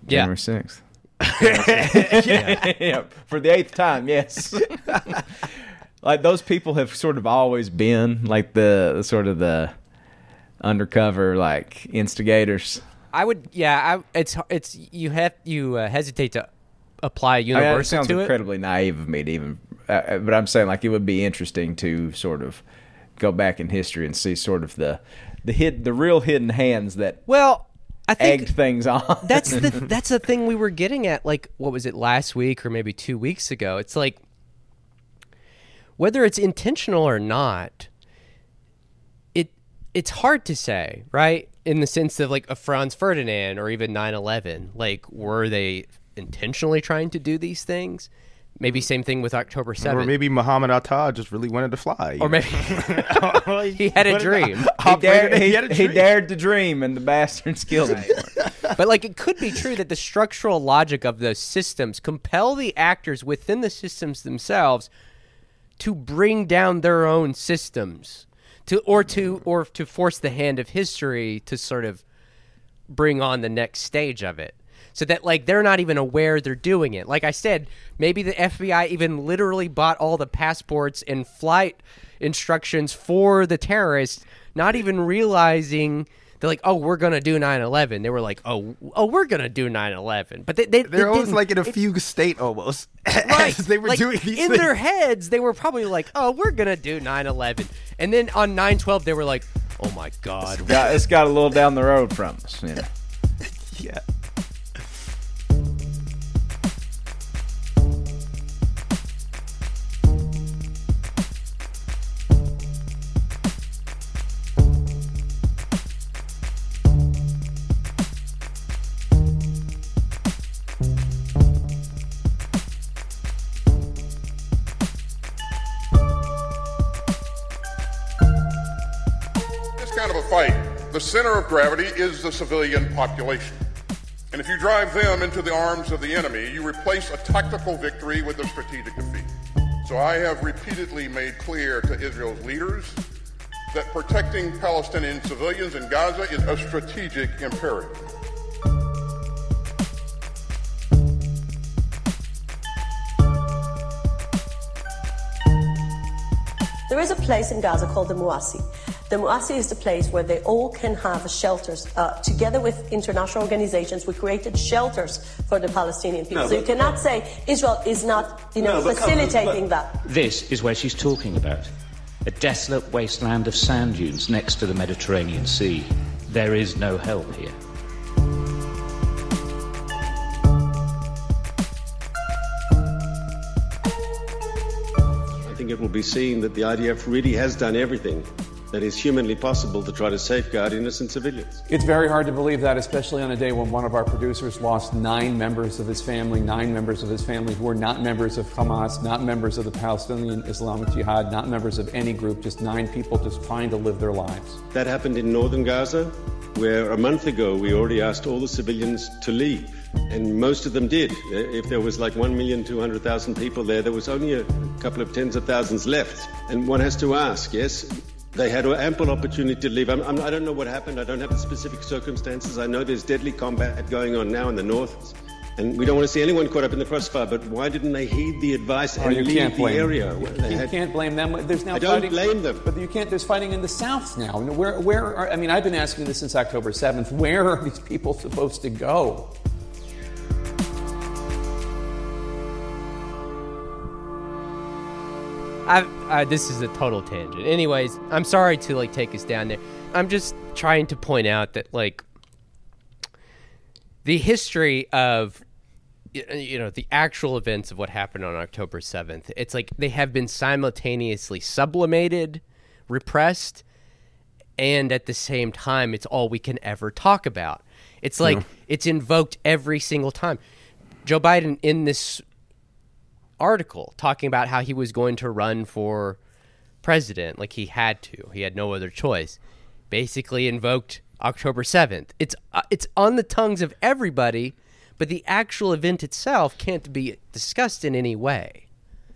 S1: Yeah.
S3: January 6th. yeah. For the eighth time, yes. like those people have sort of always been like the, the sort of the undercover like instigators.
S1: I would yeah I, it's it's you have you uh, hesitate to apply
S3: I mean, it sounds
S1: to it.
S3: incredibly naive of me to even, uh, uh, but I'm saying like it would be interesting to sort of go back in history and see sort of the the hid the real hidden hands that
S1: well I think
S3: egged things on.
S1: that's the that's the thing we were getting at like what was it last week or maybe 2 weeks ago? It's like whether it's intentional or not it it's hard to say right in the sense of like a Franz Ferdinand or even 9/11 like were they intentionally trying to do these things maybe mm. same thing with October 7th
S2: Or maybe Muhammad Atta just really wanted to fly.
S1: or maybe he had a dream
S3: he, dared,
S2: he
S3: he,
S2: had a
S3: he
S2: dream.
S3: dared to dream, and the bastards killed him.
S1: but like it could be true that the structural logic of those systems compel the actors within the systems themselves to bring down their own systems to or to or to force the hand of history to sort of bring on the next stage of it. So that like they're not even aware they're doing it. Like i said maybe the fbi even literally bought all the passports and flight instructions for the terrorists not even realizing they're like oh we're gonna do 9-11 they were like oh oh we're gonna do 9-11 but they, they,
S2: They're
S1: they
S2: always like in a fugue state almost.
S1: right
S2: they were
S1: like,
S2: doing these
S1: in
S2: things.
S1: their heads they were probably like oh we're gonna do 9-11 and then on 9-12 they were like oh my god
S3: Got, it's got a little down the road from us. You know.
S2: yeah.
S4: The center of gravity is the civilian population. And if you drive them into the arms of the enemy, you replace a tactical victory with a strategic defeat. So I have repeatedly made clear to Israel's leaders that protecting Palestinian civilians in Gaza is a strategic imperative.
S5: There is a place in Gaza called the Muasi. The Muasi is the place where they all can have shelters. Uh, together with international organizations, we created shelters for the Palestinian people.
S6: No,
S5: so you
S6: but-
S5: cannot say Israel is not, you know,
S6: No, but
S5: facilitating
S6: but-
S5: that.
S7: This is where she's talking about. A desolate wasteland of sand dunes next to the Mediterranean Sea. There is no help here.
S6: I think it will be seen that the IDF really has done everything that is humanly possible to try to safeguard innocent civilians.
S8: It's very hard to believe that, especially on a day when one of our producers lost nine members of his family, nine members of his family who were not members of Hamas, not members of the Palestinian Islamic Jihad, not members of any group, just nine people just trying to live their lives.
S6: That happened in northern Gaza, where a month ago we already asked all the civilians to leave. And most of them did. Uh, if there was like 1,200,000 people there, there was only a couple of tens of thousands left. And one has to ask, yes, they had ample opportunity to leave. I'm, I'm, I do not know what happened. I don't have the specific circumstances. I know there's deadly combat going on now in the north. And we don't want to see anyone caught up in the crossfire, but why didn't they heed the advice
S8: Oh,
S6: and
S8: you
S6: leave
S8: can't
S6: the
S8: blame
S6: area?
S8: You, you
S6: had-
S8: can't blame them. There's now
S6: I don't
S8: fighting,
S6: blame them.
S8: but you can't. There's fighting in the South now. Where, where? Are, I mean, I've been asking this since October 7th. Where are these people supposed to go?
S1: I, I, this is a total tangent. Anyways, I'm sorry to like take us down there. I'm just trying to point out that like the history of uh, you know the actual events of what happened on October 7th. It's like they have been simultaneously sublimated, repressed, and at the same time it's all we can ever talk about. It's like it's invoked every single time. Joe Biden in this article talking about how he was going to run for president like he had to he had no other choice basically invoked october 7th it's uh, it's on the tongues of everybody but the actual event itself can't be discussed in any way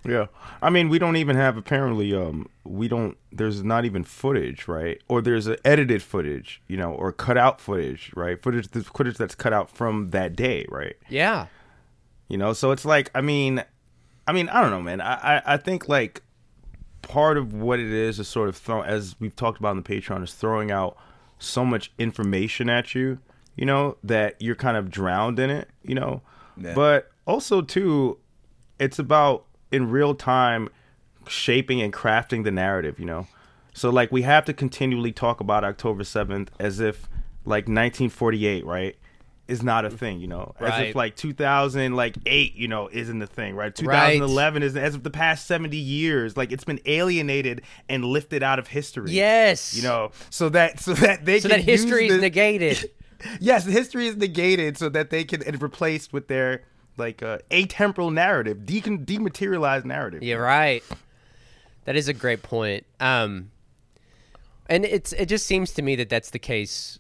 S2: Yeah. I mean, we don't even have apparently um we don't there's not even footage, right? Or there's a edited footage, you know, or cut out footage, right? Footage the footage that's cut out from that day, right?
S1: yeah
S2: You know, so it's like I mean I mean, I don't know, man. I I, I think like part of what it is is sort of throw as we've talked about on the Patreon is throwing out so much information at you, you know, that you're kind of drowned in it, you know.
S3: Yeah.
S2: But also too, it's about in real time shaping and crafting the narrative, you know. So like we have to continually talk about October 7th as if like 1948, right? Is not a thing, you know. As
S1: Right.
S2: if like 2000 like 8, you know, isn't the thing, right? 2011 is as of the past 70 years, like it's been alienated and lifted out of history.
S1: yes
S2: You know, so that so that they
S1: so
S2: can
S1: that history is negated
S2: yes, history is negated so that they can and replaced with their like uh, atemporal narrative, decon- dematerialized narrative.
S1: You're right. That is a great point. Um, and it's it just seems to me that that's the case.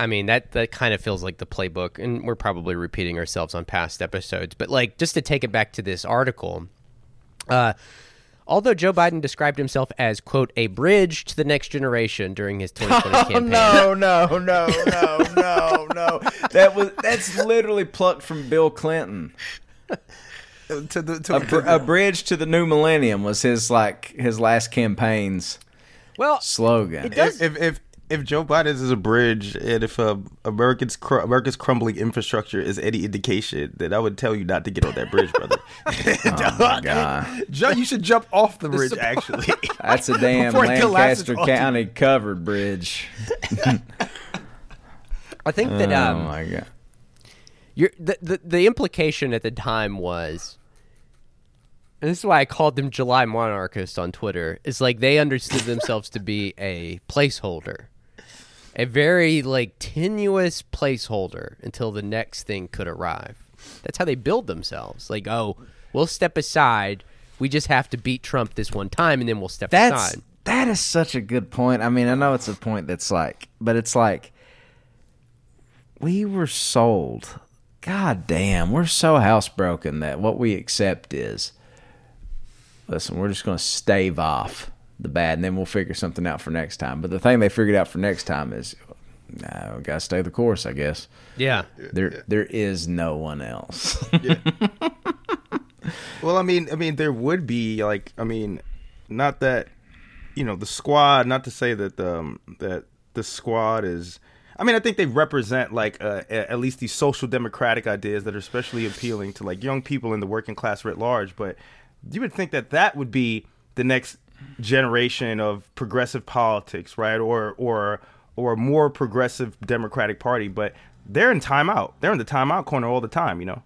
S1: I mean that that kind of feels like the playbook, and we're probably repeating ourselves on past episodes. But like just to take it back to this article, uh, although Joe Biden described himself as quote a bridge to the next generation during his 2020 campaign.
S3: no, no, no, no, no, no. That was that's literally plucked from Bill Clinton.
S2: To the to,
S3: A, br- a bridge to the new millennium was his like his last campaign's
S1: Well,
S3: slogan.
S1: It does-
S2: if, if if if Joe Biden is a bridge, and if uh, America's cr- America's crumbling infrastructure is any indication, then I would tell you not to get on that bridge, brother.
S3: Oh my God.
S2: Ju- you should jump off the bridge. Actually,
S3: That's a damn
S2: Before
S3: Lancaster
S2: on you.
S3: County covered bridge.
S1: I think that
S3: oh
S1: um,
S3: my god.
S1: You're, the, the the implication at the time was, and this is why I called them July monarchists on Twitter. Is like they understood themselves to be a placeholder, a very like tenuous placeholder until the next thing could arrive. That's how they build themselves. Like, oh, we'll step aside. We just have to beat Trump this one time, and then we'll step
S3: That's
S1: aside.
S3: that is such a good point. I mean, I know it's a point that's like, but it's like we were sold. God damn, we're so housebroken that what we accept is listen, we're just going to stave off the bad and then we'll figure something out for next time. But the thing they figured out for next time is nah, we got to stay the course, I guess.
S1: Yeah.
S3: There there is no one else.
S2: Well, I mean, I mean, there would be like, I mean, not that, you know, the squad. Not to say that the um, that the squad is. I mean, I think they represent like uh, at least these social democratic ideas that are especially appealing to like young people in the working class writ large. But you would think that that would be the next generation of progressive politics, right? Or or or more progressive Democratic Party. But they're in timeout. They're in the timeout corner all the time. You know.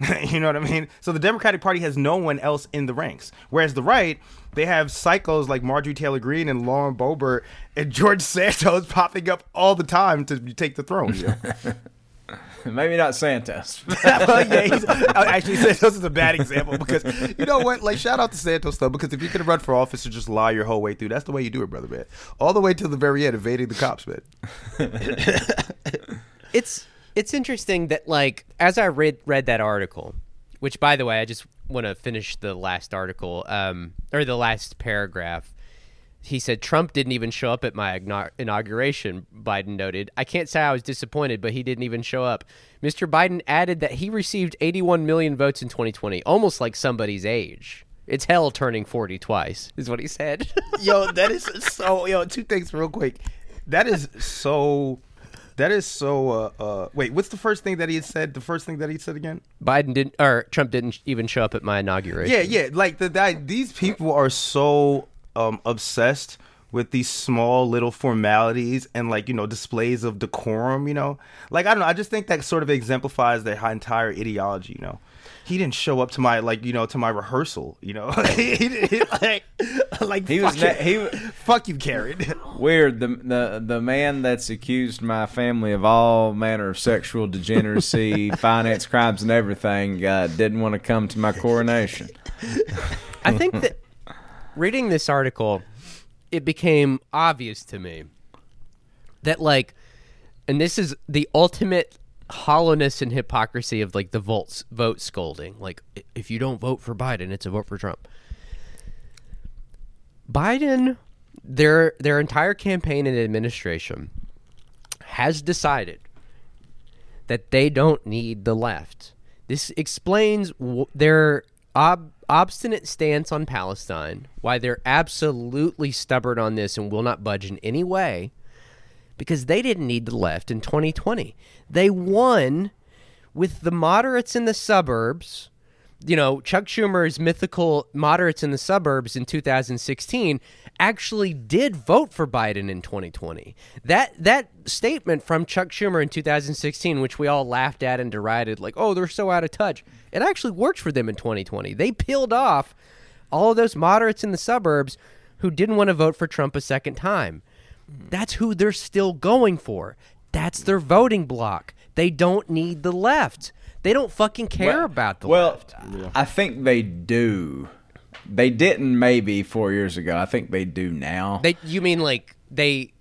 S2: you know what I mean? So the Democratic Party has no one else in the ranks. Whereas the right, they have psychos like Marjorie Taylor Greene and Lauren Boebert and George Santos popping up all the time to take the throne.
S3: Maybe not Santos.
S2: well, yeah, he's, uh, actually, Santos is a bad example because you know what? Like, shout out to Santos though, because if you could run for office and just lie your whole way through, that's the way you do it, brother, man. All the way to the very end, evading the cops, man.
S1: it's it's interesting that like as I read read that article, which by the way, I just want to finish the last article um, or the last paragraph. He said Trump didn't even show up at my inauguration. Biden noted, "I can't say I was disappointed, but he didn't even show up." Mr. Biden added that he received 81 million votes in 2020, almost like somebody's age. It's hell turning 40 twice, is what he said.
S2: yo, that is so. Yo, two things real quick. That is so. That is so. Uh, uh, wait, what's the first thing that he had said? The first thing that he said again?
S1: Biden didn't, or Trump didn't even show up at my inauguration.
S2: Yeah, yeah. Like the that, these people are so um, obsessed with these small little formalities and like you know displays of decorum. You know, like I don't know. I just think that sort of exemplifies their entire ideology. You know. He didn't show up to my like you know to my rehearsal you know he, he, like like
S3: He was
S2: fuck
S3: na-
S2: you-
S3: he-
S2: fuck you Karen
S3: Weird. The the the man that's accused my family of all manner of sexual degeneracy, finance crimes, and everything uh, didn't want to come to my coronation.
S1: I think that reading this article, it became obvious to me that like, and this is the ultimate hollowness and hypocrisy of like the votes vote scolding. Like, if you don't vote for Biden, it's a vote for Trump. Biden, their their entire campaign and administration has decided that they don't need the left. This explains their ob- obstinate stance on Palestine, why they're absolutely stubborn on this and will not budge in any way, because they didn't need the left in 2020. They won with the moderates in the suburbs. You know, Chuck Schumer's mythical moderates in the suburbs in 2016 actually did vote for Biden in 2020. That that statement from Chuck Schumer in 2016, which we all laughed at and derided, like, "Oh, they're so out of touch," it actually worked for them in 2020. They peeled off all of those moderates in the suburbs who didn't want to vote for Trump a second time. That's who they're still going for. That's their voting block. They don't need the left. They don't fucking care
S3: Well-
S1: about the
S3: well,
S1: left.
S3: I think they do. They didn't maybe four years ago. I think they do now.
S1: They, you mean like they,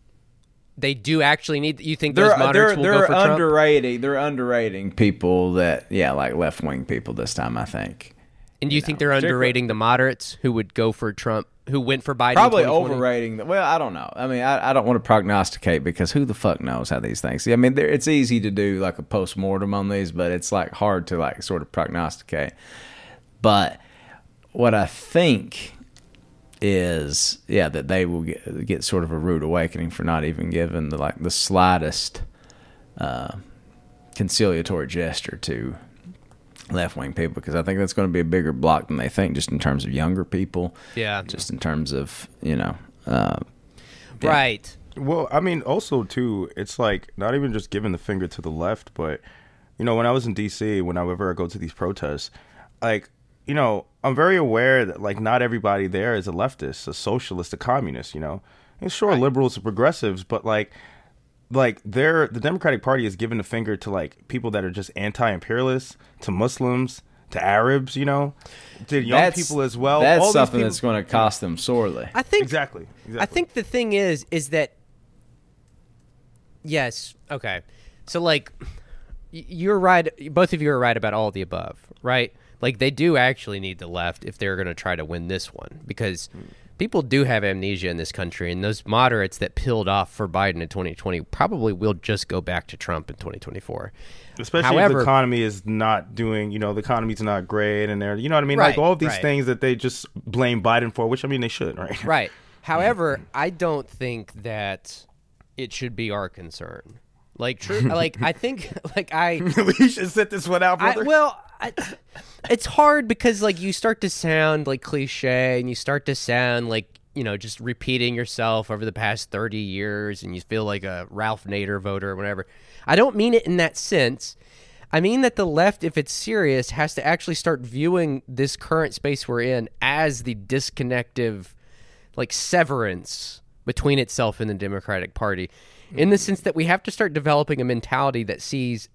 S1: they do actually need? You think
S3: they're
S1: those moderates
S3: they're,
S1: will
S3: they're
S1: go for Trump?
S3: underrating. They're underrating people that yeah, like left wing people this time. I think
S1: And do you think they're underrating the moderates who would go for Trump, who went for Biden?
S3: probably overrating. The, well, I don't know. I mean, I, I don't want to prognosticate because who the fuck knows how these things. I mean, it's easy to do like a post mortem on these, but it's like hard to like sort of prognosticate. But what I think is yeah that they will get, get sort of a rude awakening for not even giving the like the slightest uh, conciliatory gesture to left wing people because I think that's going to be a bigger block than they think just in terms of younger people
S1: Yeah.
S3: just in terms of you know uh, Yeah.
S1: Right.
S2: Well, I mean, also too, it's like not even just giving the finger to the left, but you know, when I was in D.C., whenever I go to these protests, like you know, I'm very aware that like not everybody there is a leftist, a socialist, a communist. You know, and sure, liberals and progressives, but like like they're the Democratic Party is giving the finger to like people that are just anti-imperialists, to Muslims, to Arabs, you know, to young
S3: that's
S2: people as well.
S3: That's
S2: All
S3: something
S2: people-
S3: that's going to cost them sorely.
S1: I think
S2: exactly. exactly.
S1: I think the thing is, is that yes, okay. So like, you're right. Both of you are right about all the above, right? Like they do actually need the left if they're going to try to win this one because people do have amnesia in this country, and those moderates that peeled off for Biden in 2020 probably will just go back to Trump in 2024.
S2: Especially if
S1: However-
S2: the economy is not doing, you know, the economy's not great, and they're, you know what I mean, like all of these
S1: right.
S2: things that they just blame Biden for, which I mean they should, right?
S1: Right. However, I don't think that it should be our concern. Like true, like I think, like I,
S2: we should sit this one out,
S1: I well, I, it's hard because like you start to sound like cliche, and you start to sound like you know just repeating yourself over the past thirty years, and you feel like a Ralph Nader voter or whatever. I don't mean it in that sense. I mean that the left, if it's serious, has to actually start viewing this current space we're in as the disconnective, like severance between itself and the Democratic Party, in the mm. sense that we have to start developing a mentality that sees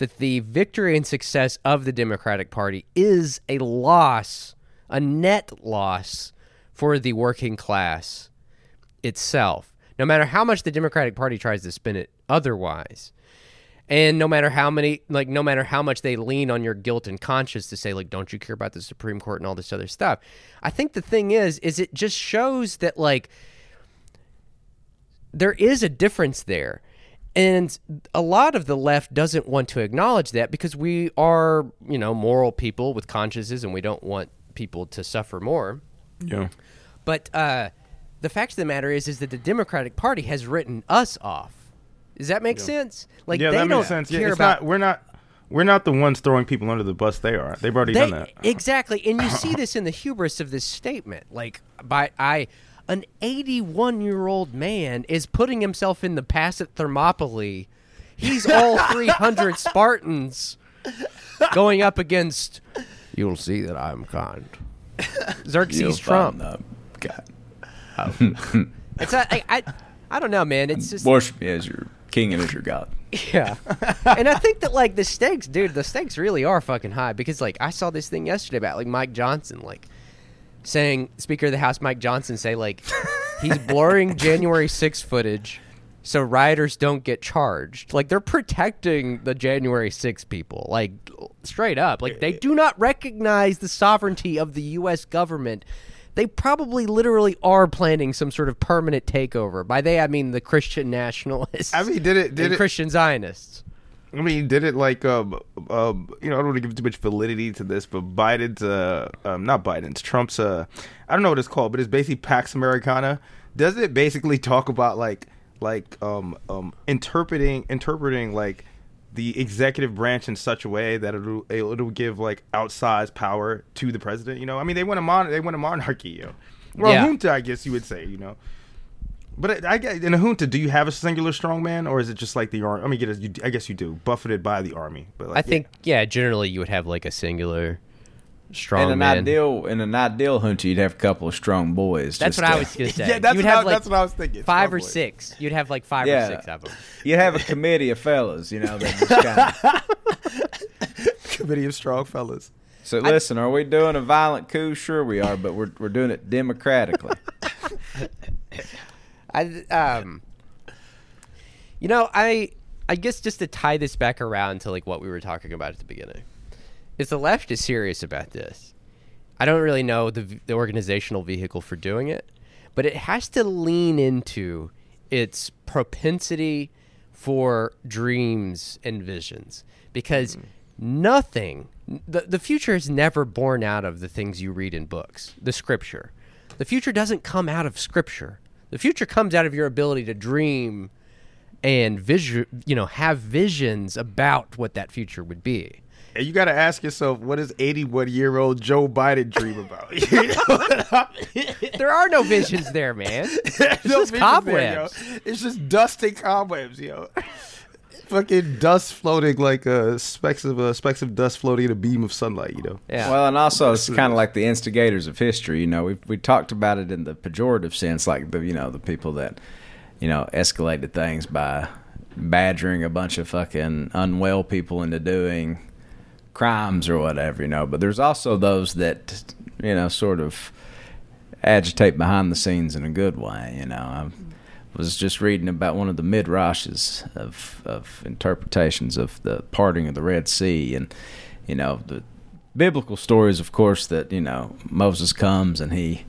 S1: that the victory and success of the Democratic Party is a loss, a net loss for the working class itself. No matter how much the Democratic Party tries to spin it otherwise. And no matter how many, like, no matter how much they lean on your guilt and conscience to say, like, don't you care about the Supreme Court and all this other stuff? I think the thing is, is it just shows that, like, there is a difference there. And a lot of the left doesn't want to acknowledge that because we are, you know, moral people with consciences and we don't want people to suffer more.
S2: Yeah.
S1: But uh, the fact of the matter is, is that the Democratic Party has written us off. Does that make sense? Like
S2: yeah,
S1: they
S2: that
S1: don't
S2: makes sense.
S1: care
S2: Yeah,
S1: about
S2: not. We're not. We're not the ones throwing people under the bus. They are. They've already
S1: They-
S2: done that.
S1: Exactly. And you see this in the hubris of this statement. Like by I an 81 year old man is putting himself in the pass at Thermopylae. He's all 300 Spartans going up against. You'll see that I'm kind. Xerxes Trump.
S3: God. Oh.
S1: It's a, I, I, I don't know, man. It's just
S3: Worship me as your king and as your God.
S1: Yeah. and I think that like the stakes, dude, the stakes really are fucking high because like I saw this thing yesterday about like Mike Johnson like saying Speaker of the House Mike Johnson say like he's blurring January 6th footage so rioters don't get charged. Like they're protecting the January 6th people. Like straight up. Like they do not recognize the sovereignty of the US government. They probably literally are planning some sort of permanent takeover. By they I mean the Christian nationalists.
S2: I mean, did it? Did it?
S1: Christian Zionists.
S2: I mean, did it like um, um, you know, I don't want to give too much validity to this, but Biden's uh, um, not Biden's, Trump's uh, I don't know what it's called, but it's basically Pax Americana. Does it basically talk about like like um um interpreting interpreting like the executive branch in such a way that it'll it'll give like outsized power to the president? You know, I mean, they want a mon they want a monarchy, you know, well,
S1: Yeah.
S2: junta, I guess you would say, you know. But I, I in a junta. Do you have a singular strongman, or is it just like the army? I mean, get it, you, I guess you do, buffeted by the army. But like,
S1: I think yeah. generally you would have like a singular strong
S3: in an
S1: man.
S3: ideal in an ideal junta, you'd have a couple of strong boys.
S1: That's
S3: just
S1: what I was gonna say.
S2: Yeah, that's
S1: you would
S2: what I-
S1: like
S2: that's what I was thinking.
S1: Five
S2: Strong
S1: or
S2: boys.
S1: six. You'd have like five or six of them.
S3: You'd have a committee of fellas, you know. That just kinda,
S2: committee of strong fellas.
S3: so listen, are we doing a violent coup? Sure, we are, but we're we're doing it democratically.
S1: I um, you know, I I guess just to tie this back around to like what we were talking about at the beginning, is the left is serious about this. I don't really know the the organizational vehicle for doing it, but it has to lean into its propensity for dreams and visions because nothing the, the future is never born out of the things you read in books the scripture the future doesn't come out of scripture the future comes out of your ability to dream and vision you know have visions about what that future would be
S2: And you got to ask yourself, what does 81 year old Joe Biden dream about? You know I mean?
S1: there are no visions there man
S2: There's no
S1: just cobwebs.
S2: There. It's just dust and cobwebs, yo. Fucking dust floating like uh, specks of uh, specks of dust floating in a beam of sunlight, you know.
S1: yeah
S3: Well, and also it's kind of like the instigators of history. You know, we we talked about it in the pejorative sense, like the you know the people that you know escalated things by badgering a bunch of fucking unwell people into doing crimes or whatever. You know, but there's also those that you know sort of agitate behind the scenes in a good way. You know, I was just reading about one of the midrashes of of interpretations of the parting of the Red Sea, and you know the biblical stories, of course, that you know Moses comes and he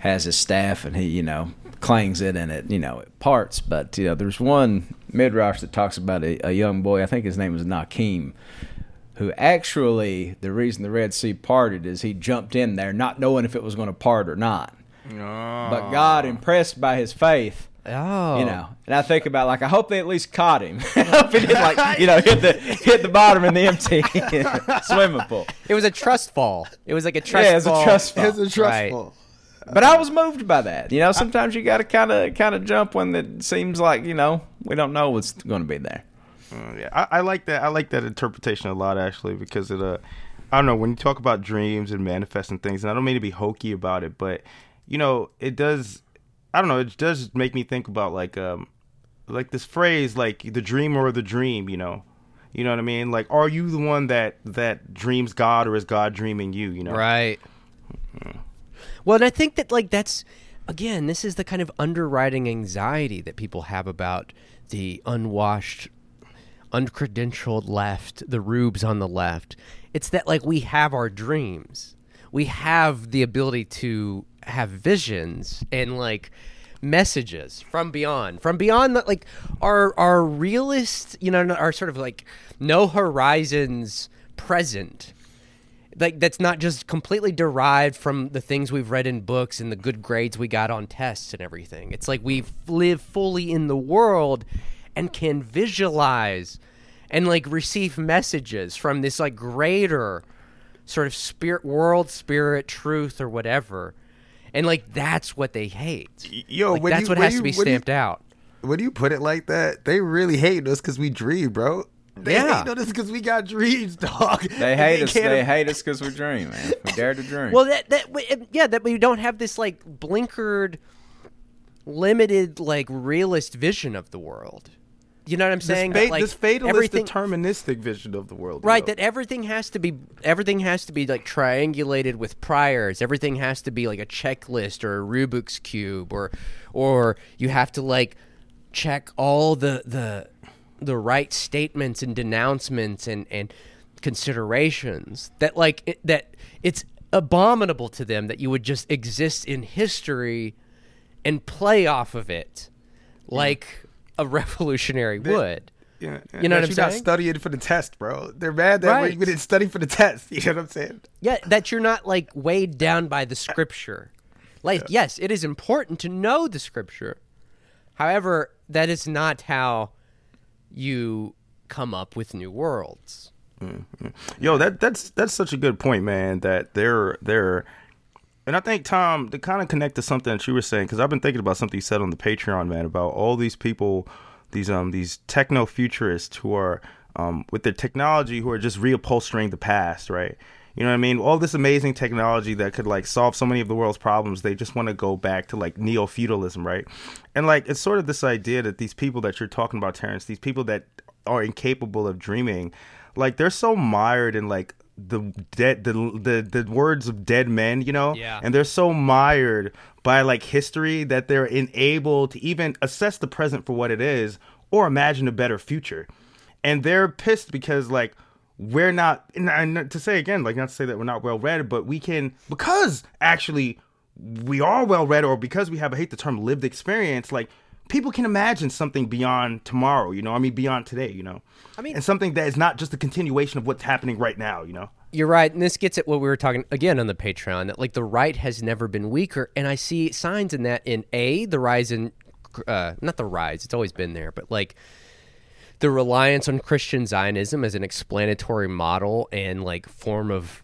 S3: has his staff and he you know clangs it and it you know it parts. But you know there's one midrash that talks about a, a young boy. I think his name was Nakim. Who actually the reason the Red Sea parted is he jumped in there not knowing if it was going to part or not. But God, ah. impressed by his faith,
S1: oh
S3: you know, and I think about like I hope they at least caught him. I hope he didn't like you know hit the hit the bottom in the empty swimming pool.
S1: it was a trust fall it was like a trust
S3: Yeah, it's a
S1: fall.
S3: trust fall.
S2: It's a trust
S1: Right.
S2: fall.
S3: But I was moved by that. You know, sometimes you got to kind of kind of jump when it seems like you know we don't know what's going to be there.
S2: Uh, yeah, I, I like that. I like that interpretation a lot actually because it. Uh, I don't know when you talk about dreams and manifesting things, and I don't mean to be hokey about it, but you know, it does. I don't know. It does make me think about like um, like this phrase, like the dreamer or the dream. You know, you know what I mean? Like, are you the one that that dreams God, or is God dreaming you? You know,
S1: Right. Well, and I think that like that's again, this is the kind of underwriting anxiety that people have about the unwashed, uncredentialed left, the rubes on the left. It's that like we have our dreams. We have the ability to have visions and like messages from beyond from beyond the, like our our realist you know our sort of like no horizons present like that's not just completely derived from the things we've read in books and the good grades we got on tests and everything. It's like we live fully in the world and can visualize and like receive messages from this like greater sort of spirit world spirit truth or whatever. And like that's what they hate.
S2: Yo,
S1: Like,
S2: when
S1: that's
S2: you-
S1: what
S2: when
S1: has
S2: you-
S1: to be
S2: when you-
S1: stamped out.
S2: when you put it like that, they really hate us because we dream, bro. They
S1: Yeah.
S2: hate on us because we got dreams, dog.
S3: They hate us.
S2: can't-
S3: They hate us because we dream, man. We dare to dream.
S1: Well, that that yeah, that we don't have this like blinkered, limited like realist vision of the world. You know what I'm
S2: this,
S1: saying?
S2: fa-
S1: like,
S2: this fatalist, deterministic vision of the world,
S1: right?
S2: yo.
S1: That everything has to be everything has to be like triangulated with priors. Everything has to be like a checklist or a Rubik's cube, or or you have to like check all the the the right statements and denouncements and and considerations that like it, that it's abominable to them that you would just exist in history and play off of it like a revolutionary would.
S2: Yeah,
S1: You know what I'm saying.
S2: you're not studying for the test, bro. They're mad that
S1: Right.
S2: you didn't study for the test. You know what I'm saying?
S1: Yeah, that you're not like weighed down by the scripture. Like, yes, it is important to know the scripture. However, that is not how you come up with new worlds. Mm-hmm.
S2: Yo, that that's that's such a good point, man. That they're they're, and I think Tom to kind of connect to something that you were saying because I've been thinking about something you said on the Patreon, man, about all these people, these um these techno futurists who are um with their technology who are just reupholstering the past, right? You know what I mean? All this amazing technology that could like solve so many of the world's problems, they just want to go back to like neo feudalism, right? And like it's sort of this idea that these people that you're talking about, Terrence, these people that are incapable of dreaming, like they're so mired in like the dead the the, the words of dead men, you know?
S1: Yeah.
S2: And they're so mired by like history that they're unable to even assess the present for what it is or imagine a better future. And they're pissed because like we're not and, and to say again, like not to say that we're not well read, but we can because actually we are well read or because we have I hate the term lived experience, like people can imagine something beyond tomorrow, you know, I mean beyond today, you know.
S1: I mean-
S2: and something that is not just a continuation of what's happening right now, you know.
S1: You're right, and this gets at what we were talking again on the Patreon that like the right has never been weaker, and I see signs in that in a the rise in, uh, not the rise, it's always been there, but like the reliance on Christian Zionism as an explanatory model and like form of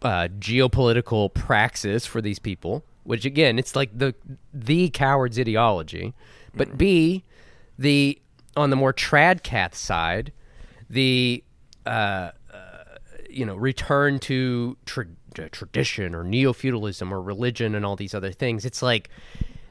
S1: uh, geopolitical praxis for these people, which again, it's like the the coward's ideology, but B, the on the more tradcath side, the uh, you know return to tra- uh, tradition or neo feudalism or religion and all these other things. It's like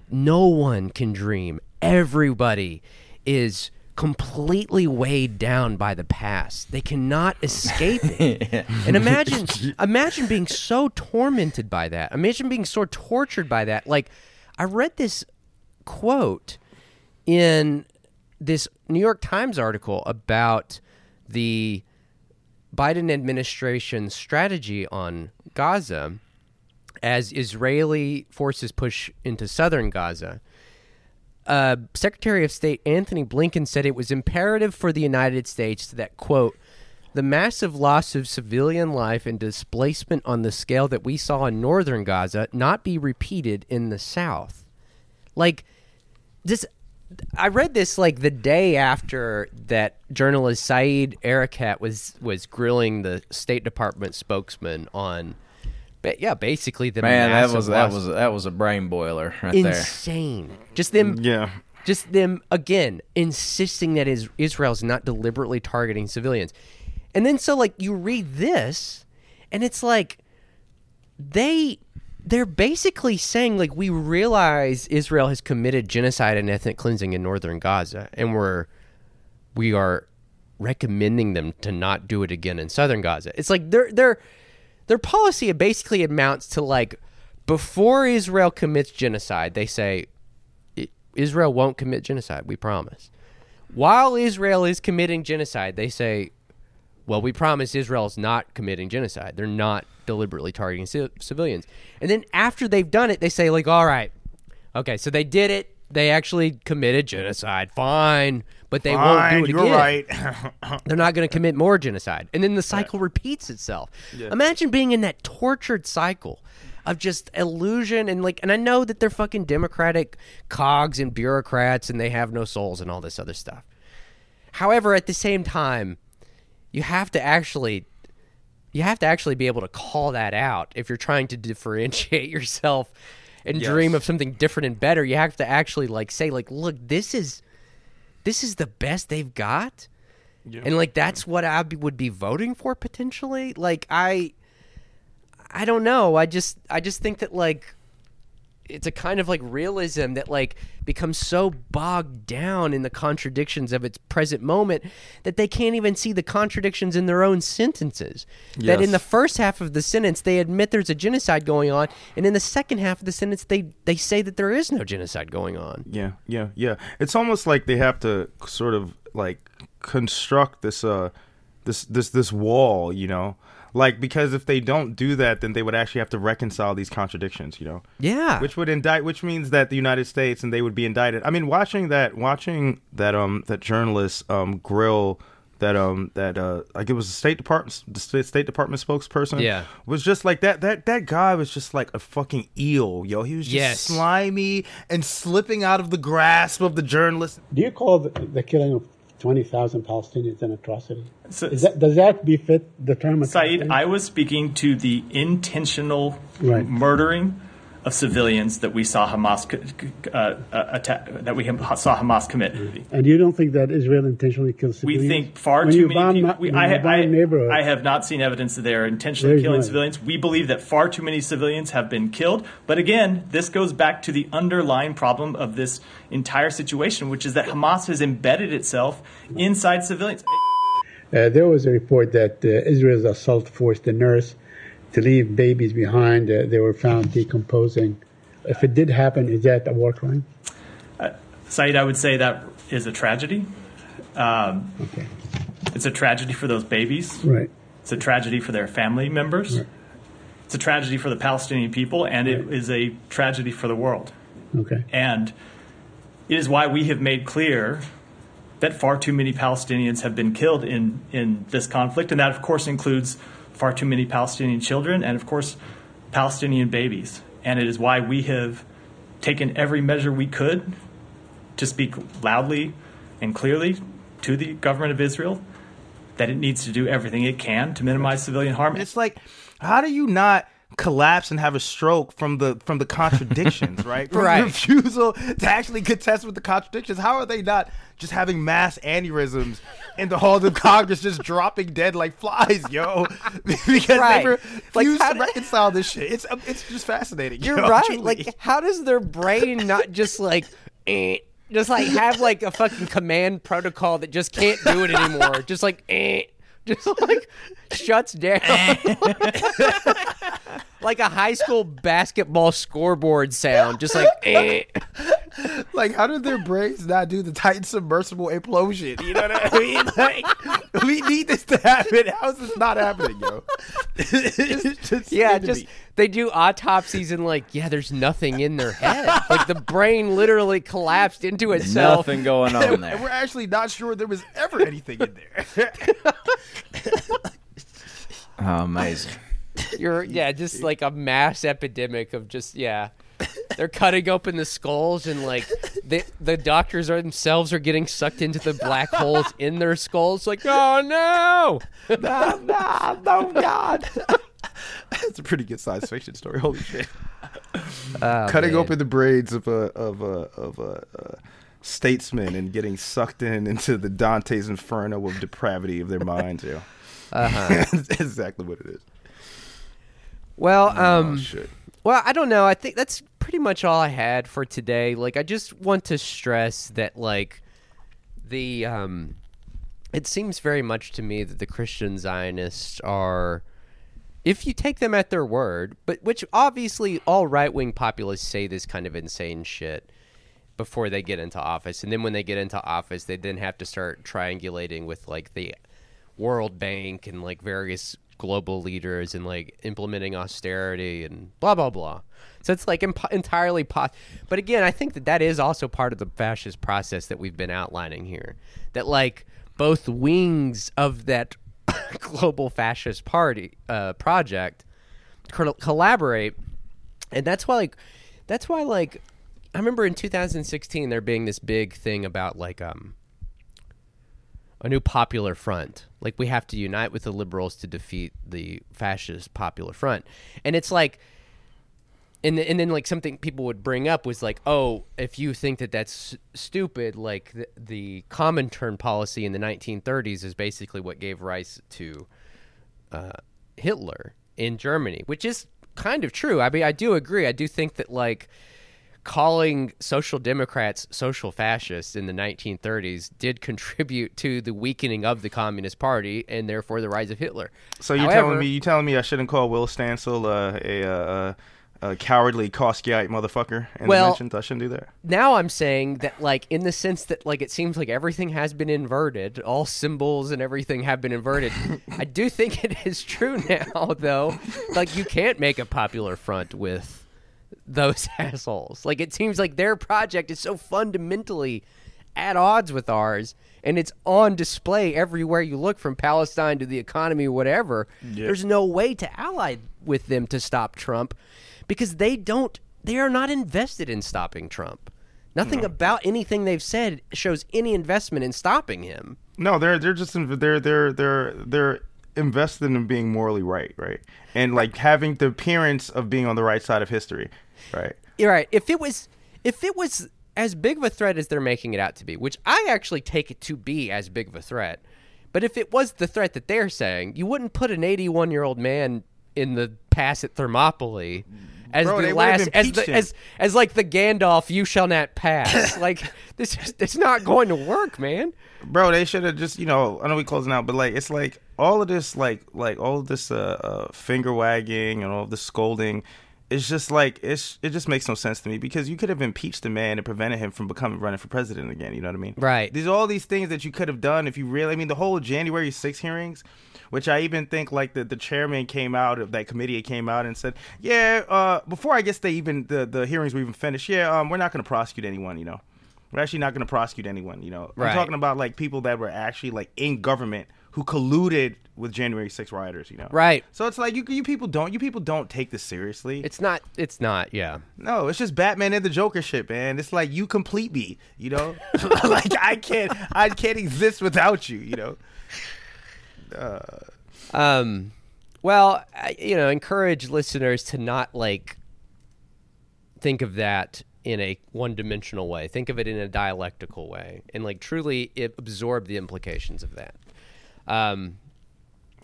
S1: no one can dream. Everybody is completely weighed down by the past. They cannot escape it. And imagine imagine being so tormented by that. Imagine being so tortured by that. Like I read this quote in this New York Times article about the Biden administration's strategy on Gaza as Israeli forces push into southern Gaza. Uh, Secretary of State Antony Blinken said it was imperative for the United States that, quote, the massive loss of civilian life and displacement on the scale that we saw in northern Gaza not be repeated in the south. Like, this I read this like the day after that journalist Said Arikat was was grilling the State Department spokesman on, but yeah, basically the
S3: Man, that was that was that was a brain boiler right there.
S1: insane. Just them
S2: Yeah.
S1: Just them again insisting that is Israel's not deliberately targeting civilians. And then so like you read this and it's like they they're basically saying like we realize Israel has committed genocide and ethnic cleansing in northern Gaza and we're we are recommending them to not do it again in southern Gaza. It's like their their their policy basically amounts to like before Israel commits genocide, they say Israel won't commit genocide, we promise. While Israel is committing genocide, they say well, we promise Israel's not committing genocide. They're not deliberately targeting ci- civilians. And then after they've done it, they say, like, all right, okay, so they did it. They actually committed genocide. Fine. But they won't do
S2: Fine,
S1: it
S2: you're
S1: again.
S2: right.
S1: They're not going to commit more genocide. And then the cycle repeats itself. Imagine being in that tortured cycle of just illusion and like and I know that they're fucking democratic cogs and bureaucrats and they have no souls and all this other stuff. However, at the same time, you have to actually you have to actually be able to call that out if you're trying to differentiate yourself and dream of something different and better. You have to actually like say like, look, this is this is the best they've got. And like that's what I would be voting for potentially. Like I I don't know. I just I just think that like it's a kind of like realism that like becomes so bogged down in the contradictions of its present moment that they can't even see the contradictions in their own sentences. That in the first half of the sentence they admit there's a genocide going on, and in the second half of the sentence they they say that there is no genocide going on.
S2: Yeah, yeah, yeah. It's almost like they have to sort of like construct this uh this this this wall, you know? Like because if they don't do that then they would actually have to reconcile these contradictions, you know.
S1: Yeah.
S2: Which would indict which means that the United States and they would be indicted. I mean, watching that watching that um that journalist um grill that um that uh like it was the State Department the State State Department spokesperson
S1: Yeah.
S2: was just like that that that guy was just like a fucking eel yo he was just
S1: Yes.
S2: slimy and slipping out of the grasp of the journalist
S9: Do you call the, the killing of 20,000 Palestinians an atrocity?
S10: So-
S9: Is that, does that befit the term Said.
S10: I was speaking to the intentional
S9: Right.
S10: murdering of civilians that we saw Hamas uh, uh, attack, that we saw Hamas commit.
S9: and you don't think that Israel intentionally kills civilians?
S10: We think far
S9: when
S10: too many
S9: bomb,
S10: people. We, I, I, I have not seen evidence that they are intentionally
S9: There's
S10: killing
S9: none.
S10: civilians. We believe that far too many civilians have been killed. But again, this goes back to the underlying problem of this entire situation, which is that Hamas has embedded itself inside civilians.
S9: Uh, there was a report that uh, Israel's assault forced a nurse to leave babies behind. Uh, they were found decomposing. If it did happen, is that a war crime?
S10: Said I would say that is a tragedy. Um,
S9: Okay.
S10: It's a tragedy for those babies.
S9: Right.
S10: It's a tragedy for their family members. Right. It's a tragedy for the Palestinian people, and it is a tragedy for the world.
S9: Okay.
S10: And it is why we have made clear that far too many Palestinians have been killed in, in this conflict. And that, of course, includes far too many Palestinian children and, of course, Palestinian babies. And it is why we have taken every measure we could to speak loudly and clearly to the government of Israel that it needs to do everything it can to minimize civilian harm.
S2: And it's like, how do you not collapse and have a stroke from the from the contradictions, right? From
S1: Right.
S2: refusal to actually contest with the contradictions. How are they not just having mass aneurysms in the halls of Congress, just dropping dead like flies, yo? because
S1: Right.
S2: they refuse
S1: how
S2: to
S1: do-
S2: reconcile this shit. It's um, it's just fascinating.
S1: You're
S2: yo,
S1: right.
S2: truly.
S1: Like, how does their brain not just like, eh, just like have like a fucking command protocol that just can't do it anymore? Just like, eh, just like shuts down. like a high school basketball scoreboard sound. Just like, eh.
S2: like how did their brains not do the Titan submersible implosion? You know what I mean? Like, we need this to happen. How is this not happening, yo? It's just
S1: Yeah, just
S2: me.
S1: they do autopsies and like, yeah, there's nothing in their head. like the brain literally collapsed into itself.
S3: Nothing going on
S2: And
S3: there.
S2: we're actually not sure there was ever anything in there.
S3: Oh, amazing.
S1: You're yeah, just like a mass epidemic of just yeah. They're cutting open the skulls and like the the doctors are themselves are getting sucked into the black holes in their skulls. Like oh no,
S2: no, no, no, God. That's a pretty good science fiction story. Holy shit!
S1: Oh,
S2: Cutting
S1: man.
S2: open the brains of a of a of a uh, statesmen and getting sucked in into the Dante's Inferno of depravity of their minds. Yeah,
S1: Uh-huh.
S2: That's exactly what it is.
S1: Well, um,
S2: oh.
S1: Well, I don't know. I think that's pretty much all I had for today. Like, I just want to stress that, like, the um, it seems very much to me that the Christian Zionists are, if you take them at their word, but which obviously all right wing populists say this kind of insane shit before they get into office, and then when they get into office, they then have to start triangulating with like the World Bank and like various global leaders and like implementing austerity and blah blah blah. So it's like imp- entirely po- But again, I think that that is also part of the fascist process that we've been outlining here. That like both wings of that global fascist party uh, project col- collaborate, and that's why like that's why like I remember in 2016 there being this big thing about like um a new popular front. Like we have to unite with the liberals to defeat the fascist popular front. And it's like and and then like something people would bring up was like, "Oh, if you think that that's stupid, like the, the Comintern policy in the 1930s is basically what gave rise to uh, Hitler in Germany, which is kind of true. I mean, I do agree. I do think that like calling social democrats social fascists in the 1930s did contribute to the weakening of the communist party and therefore the rise of Hitler.
S2: So you're
S1: However-
S2: telling me you telling me I shouldn't call Will Stancil uh, a, uh, a cowardly Kautskyite motherfucker in
S1: Well-
S2: the mentions? I shouldn't do that.
S1: now I'm saying that like in the sense that like it seems like everything has been inverted, all symbols and everything have been inverted. I do think it is true now though. Like you can't make a popular front with those assholes. Like it seems like their project is so fundamentally at odds with ours and it's on display everywhere you look from Palestine to the economy whatever. There's no way to ally with them to stop Trump because they don't they are not invested in stopping Trump. Nothing about anything they've said shows any investment in stopping him.
S2: No, they're they're just in, they're they're they're they're invested in being morally right, right, and like having the appearance of being on the right side of history, right.
S1: You're right. If it was if it was as big of a threat as they're making it out to be, which I actually take it to be as big of a threat, but if it was the threat that they're saying, you wouldn't put an 81 year old man in the pass at Thermopylae as
S2: Bro,
S1: the last as the as as like the Gandalf you shall not pass. like this is it's not going to work, man.
S2: Bro, they should have just, you know, I know we closing out, but like it's like all of this like like all of this uh, uh finger wagging and all of this scolding it's just like it's it just makes no sense to me because you could have impeached the man and prevented him from becoming running for president again, you know what I mean?
S1: Right.
S2: These all these things that you could have done if you really I mean the whole January 6 hearings which I even think like the, the chairman came out of that committee came out and said, "Yeah, uh, before I guess they even the, the hearings were even finished, yeah, um, we're not going to prosecute anyone, you know. We're actually not going to prosecute anyone, you know.
S1: Right.
S2: I'm talking about like people that were actually like in government who colluded with January 6 rioters, you know.
S1: Right.
S2: So it's like you you people don't you people don't take this seriously.
S1: It's not it's not, yeah.
S2: no, it's just Batman and the Joker shit, man. It's like you complete me, you know. like I can't I can't exist without you, you know.
S1: Um, well, I, you know, encourage listeners to not like think of that in a one-dimensional way. Think of it in a dialectical way, and like truly absorb the implications of that. Um,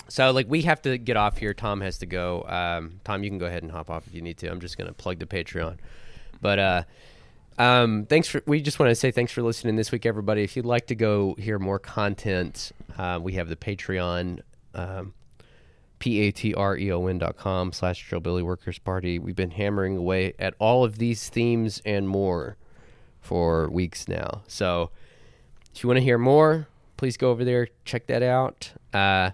S1: so like we have to get off here. Tom has to go. Um, Tom, you can go ahead and hop off if you need to. I'm just gonna plug the Patreon, but uh. Um, thanks for. We just want to say thanks for listening this week, everybody. If you'd like to go hear more content, uh, we have the Patreon, um, p-a-t-r-e-o-n dot com slash Billy Workers Party. We've been hammering away at all of these themes and more for weeks now. So if you want to hear more, please go over there, check that out. Uh,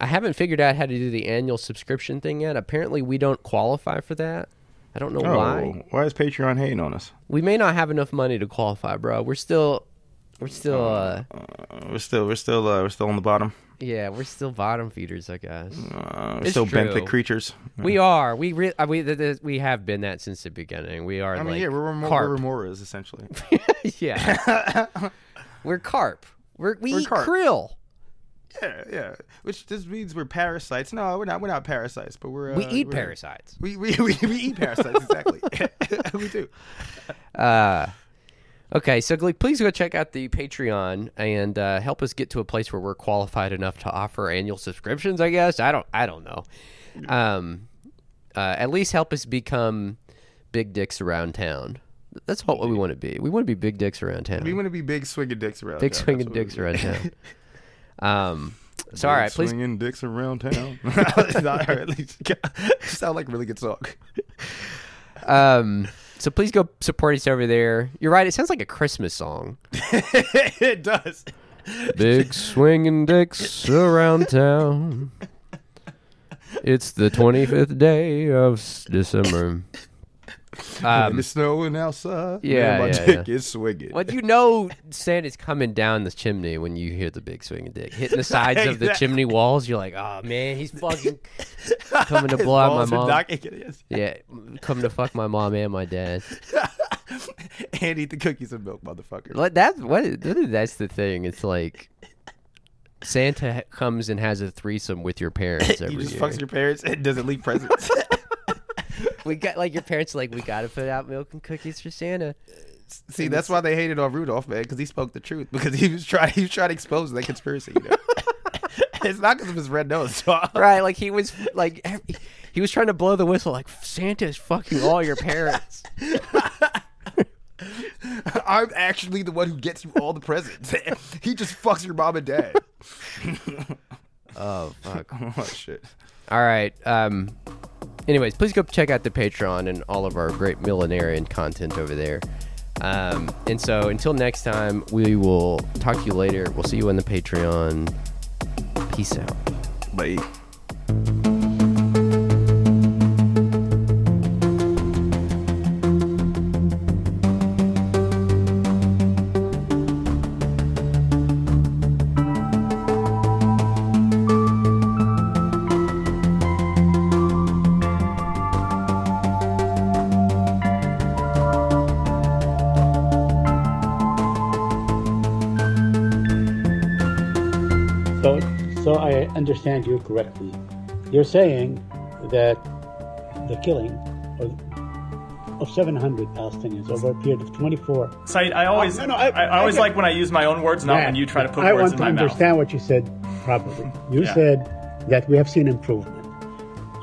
S1: I haven't figured out how to do the annual subscription thing yet. Apparently, we don't qualify for that. I don't know why.
S2: Oh, why is Patreon hating on us?
S1: We may not have enough money to qualify, bro. We're still, we're still, uh,
S2: Uh, we're still we're still uh, we're still on the bottom.
S1: yeah, we're still bottom feeders, I guess.
S2: Uh, we're
S1: It's
S2: still
S1: true.
S2: benthic creatures.
S1: We are. We re- uh, we th- th- we have been that since the beginning. We are
S2: I mean,
S1: like
S2: yeah, we're more
S1: carp.
S2: we're Remoras essentially.
S1: yeah, we're carp. We're, we
S2: We're
S1: eat
S2: carp.
S1: krill.
S2: Yeah, yeah. Which just means we're parasites. No, we're not. We're not parasites, but we're. Uh,
S1: we eat
S2: we're-
S1: parasites.
S2: We we, we, we eat parasites exactly. we do.
S1: Uh, Okay, so please go check out the Patreon and uh, help us get to a place where we're qualified enough to offer annual subscriptions. I guess I don't. I don't know. Um, uh, at least help us become big dicks around town. That's all what we want to be. We want to be big dicks around town.
S2: We want to be big swinging dicks around.
S1: big
S2: town.
S1: swinging dicks around town. Um, so all right, please.
S2: swinging dicks around town. Not at least sound like a really good song.
S1: Um, so please go support us over there. You're right. It sounds like a Christmas song.
S2: it does.
S1: Big swinging dicks around town. It's the 25th day of December. Um,
S2: it's snowing outside.
S1: yeah,
S2: man, my
S1: yeah,
S2: dick
S1: yeah.
S2: is swinging.
S1: well, you know Santa's coming down the chimney when you hear the big swinging dick hitting the sides of the chimney walls. You're like, oh man, he's fucking coming to blow out my mom.
S2: knocking it in.
S1: Yeah, coming to fuck my mom and my dad.
S2: and eat the cookies and milk, motherfucker.
S1: Like that's what that's the thing. It's like Santa comes and has a threesome with your parents every
S2: you just
S1: year.
S2: fucks your parents and doesn't leave presents.
S1: We got like your parents are like we got to put out milk and cookies for Santa.
S2: See, that's why they hated on Rudolph, man, because he spoke the truth. Because he was trying, he was trying to expose that conspiracy. You know? it's not because of his red nose. dog.
S1: Right, like he was like he was trying to blow the whistle like Santa's fucking all your parents.
S2: I'm actually the one who gets you all the presents. he just fucks your mom and dad.
S1: Oh fuck.
S2: oh shit.
S1: All right. Um anyways, please go check out the Patreon and all of our great millenarian content over there. Um, and so until next time, we will talk to you later. We'll see you on the Patreon. Peace out.
S2: Bye.
S9: Understand you correctly. You're saying that the killing of, of 700 Palestinians over a period of 24.
S10: Said, I always,
S9: No, no,
S10: I,
S9: I-
S10: I always
S9: I
S10: like when I use my own words, not when you try to put words in my mouth.
S9: I want to understand what you said properly. You
S10: Yeah.
S9: said that we have seen improvement.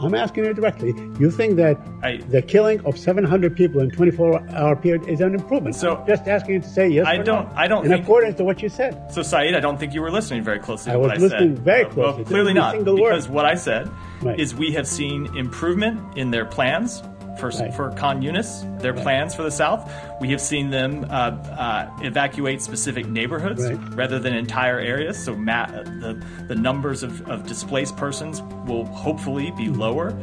S9: I'm asking you directly. You think that
S10: I-
S9: the killing of 700 people in 24-hour period is an improvement?
S10: So-
S9: I'm just asking you to say yes.
S10: I don't- I don't
S9: In
S10: think-
S9: accordance to what you said.
S10: So, Said, I don't think you were listening very closely
S9: I
S10: to
S9: was
S10: what I
S9: listening
S10: said.
S9: very closely
S10: Well, clearly not,
S9: single word.
S10: because what I said
S9: Right.
S10: is we have seen improvement in their plans for
S9: Right.
S10: for Khan Yunis, their plans for the South. We have seen them uh, uh, evacuate specific neighborhoods
S9: Right.
S10: rather than entire areas. So, ma- the the numbers of, of displaced persons will hopefully be lower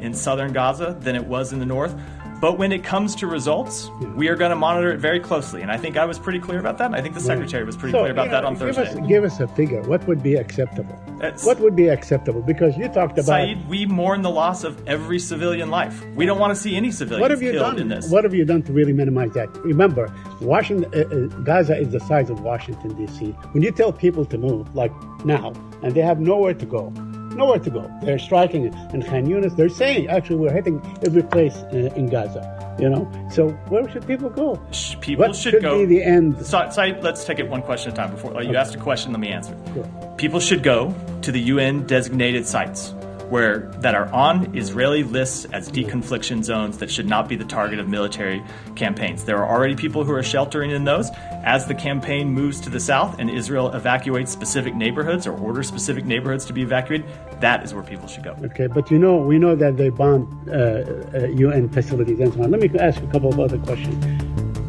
S10: in southern Gaza than it was in the north. But when it comes to results, we are going to monitor it very closely. And I think I was pretty clear about that. I think the secretary was pretty
S9: So,
S10: clear about that on
S9: give
S10: Thursday.
S9: Us, give us a figure. What would be acceptable?
S10: It's-
S9: what would be acceptable? Because you talked about
S10: Said, we mourn the loss of every civilian life. We don't want to see any civilians
S9: what have you
S10: killed
S9: done?
S10: in this.
S9: What have you done to really minimize that? Remember, Washington, uh, uh, Gaza is the size of Washington D.C. When you tell people to move, like now, and they have nowhere to go, nowhere to go, they're striking in Khan Yunis. They're saying actually we're hitting every place uh, in Gaza. You know, so where should people go?
S10: People
S9: what
S10: should
S9: should
S10: go.
S9: be the end?
S10: Sa- Said, let's take it one question at a time. Before you asked a question, let me answer.
S9: Sure.
S10: People should go to the UN designated sites where that are on Israeli lists as deconfliction zones that should not be the target of military campaigns. There are already people who are sheltering in those. As the campaign moves to the south and Israel evacuates specific neighborhoods or orders specific neighborhoods to be evacuated, that is where people should go.
S9: Okay, but you know, we know that they bombed uh, uh, UN facilities and so on. Let me ask a couple of other questions.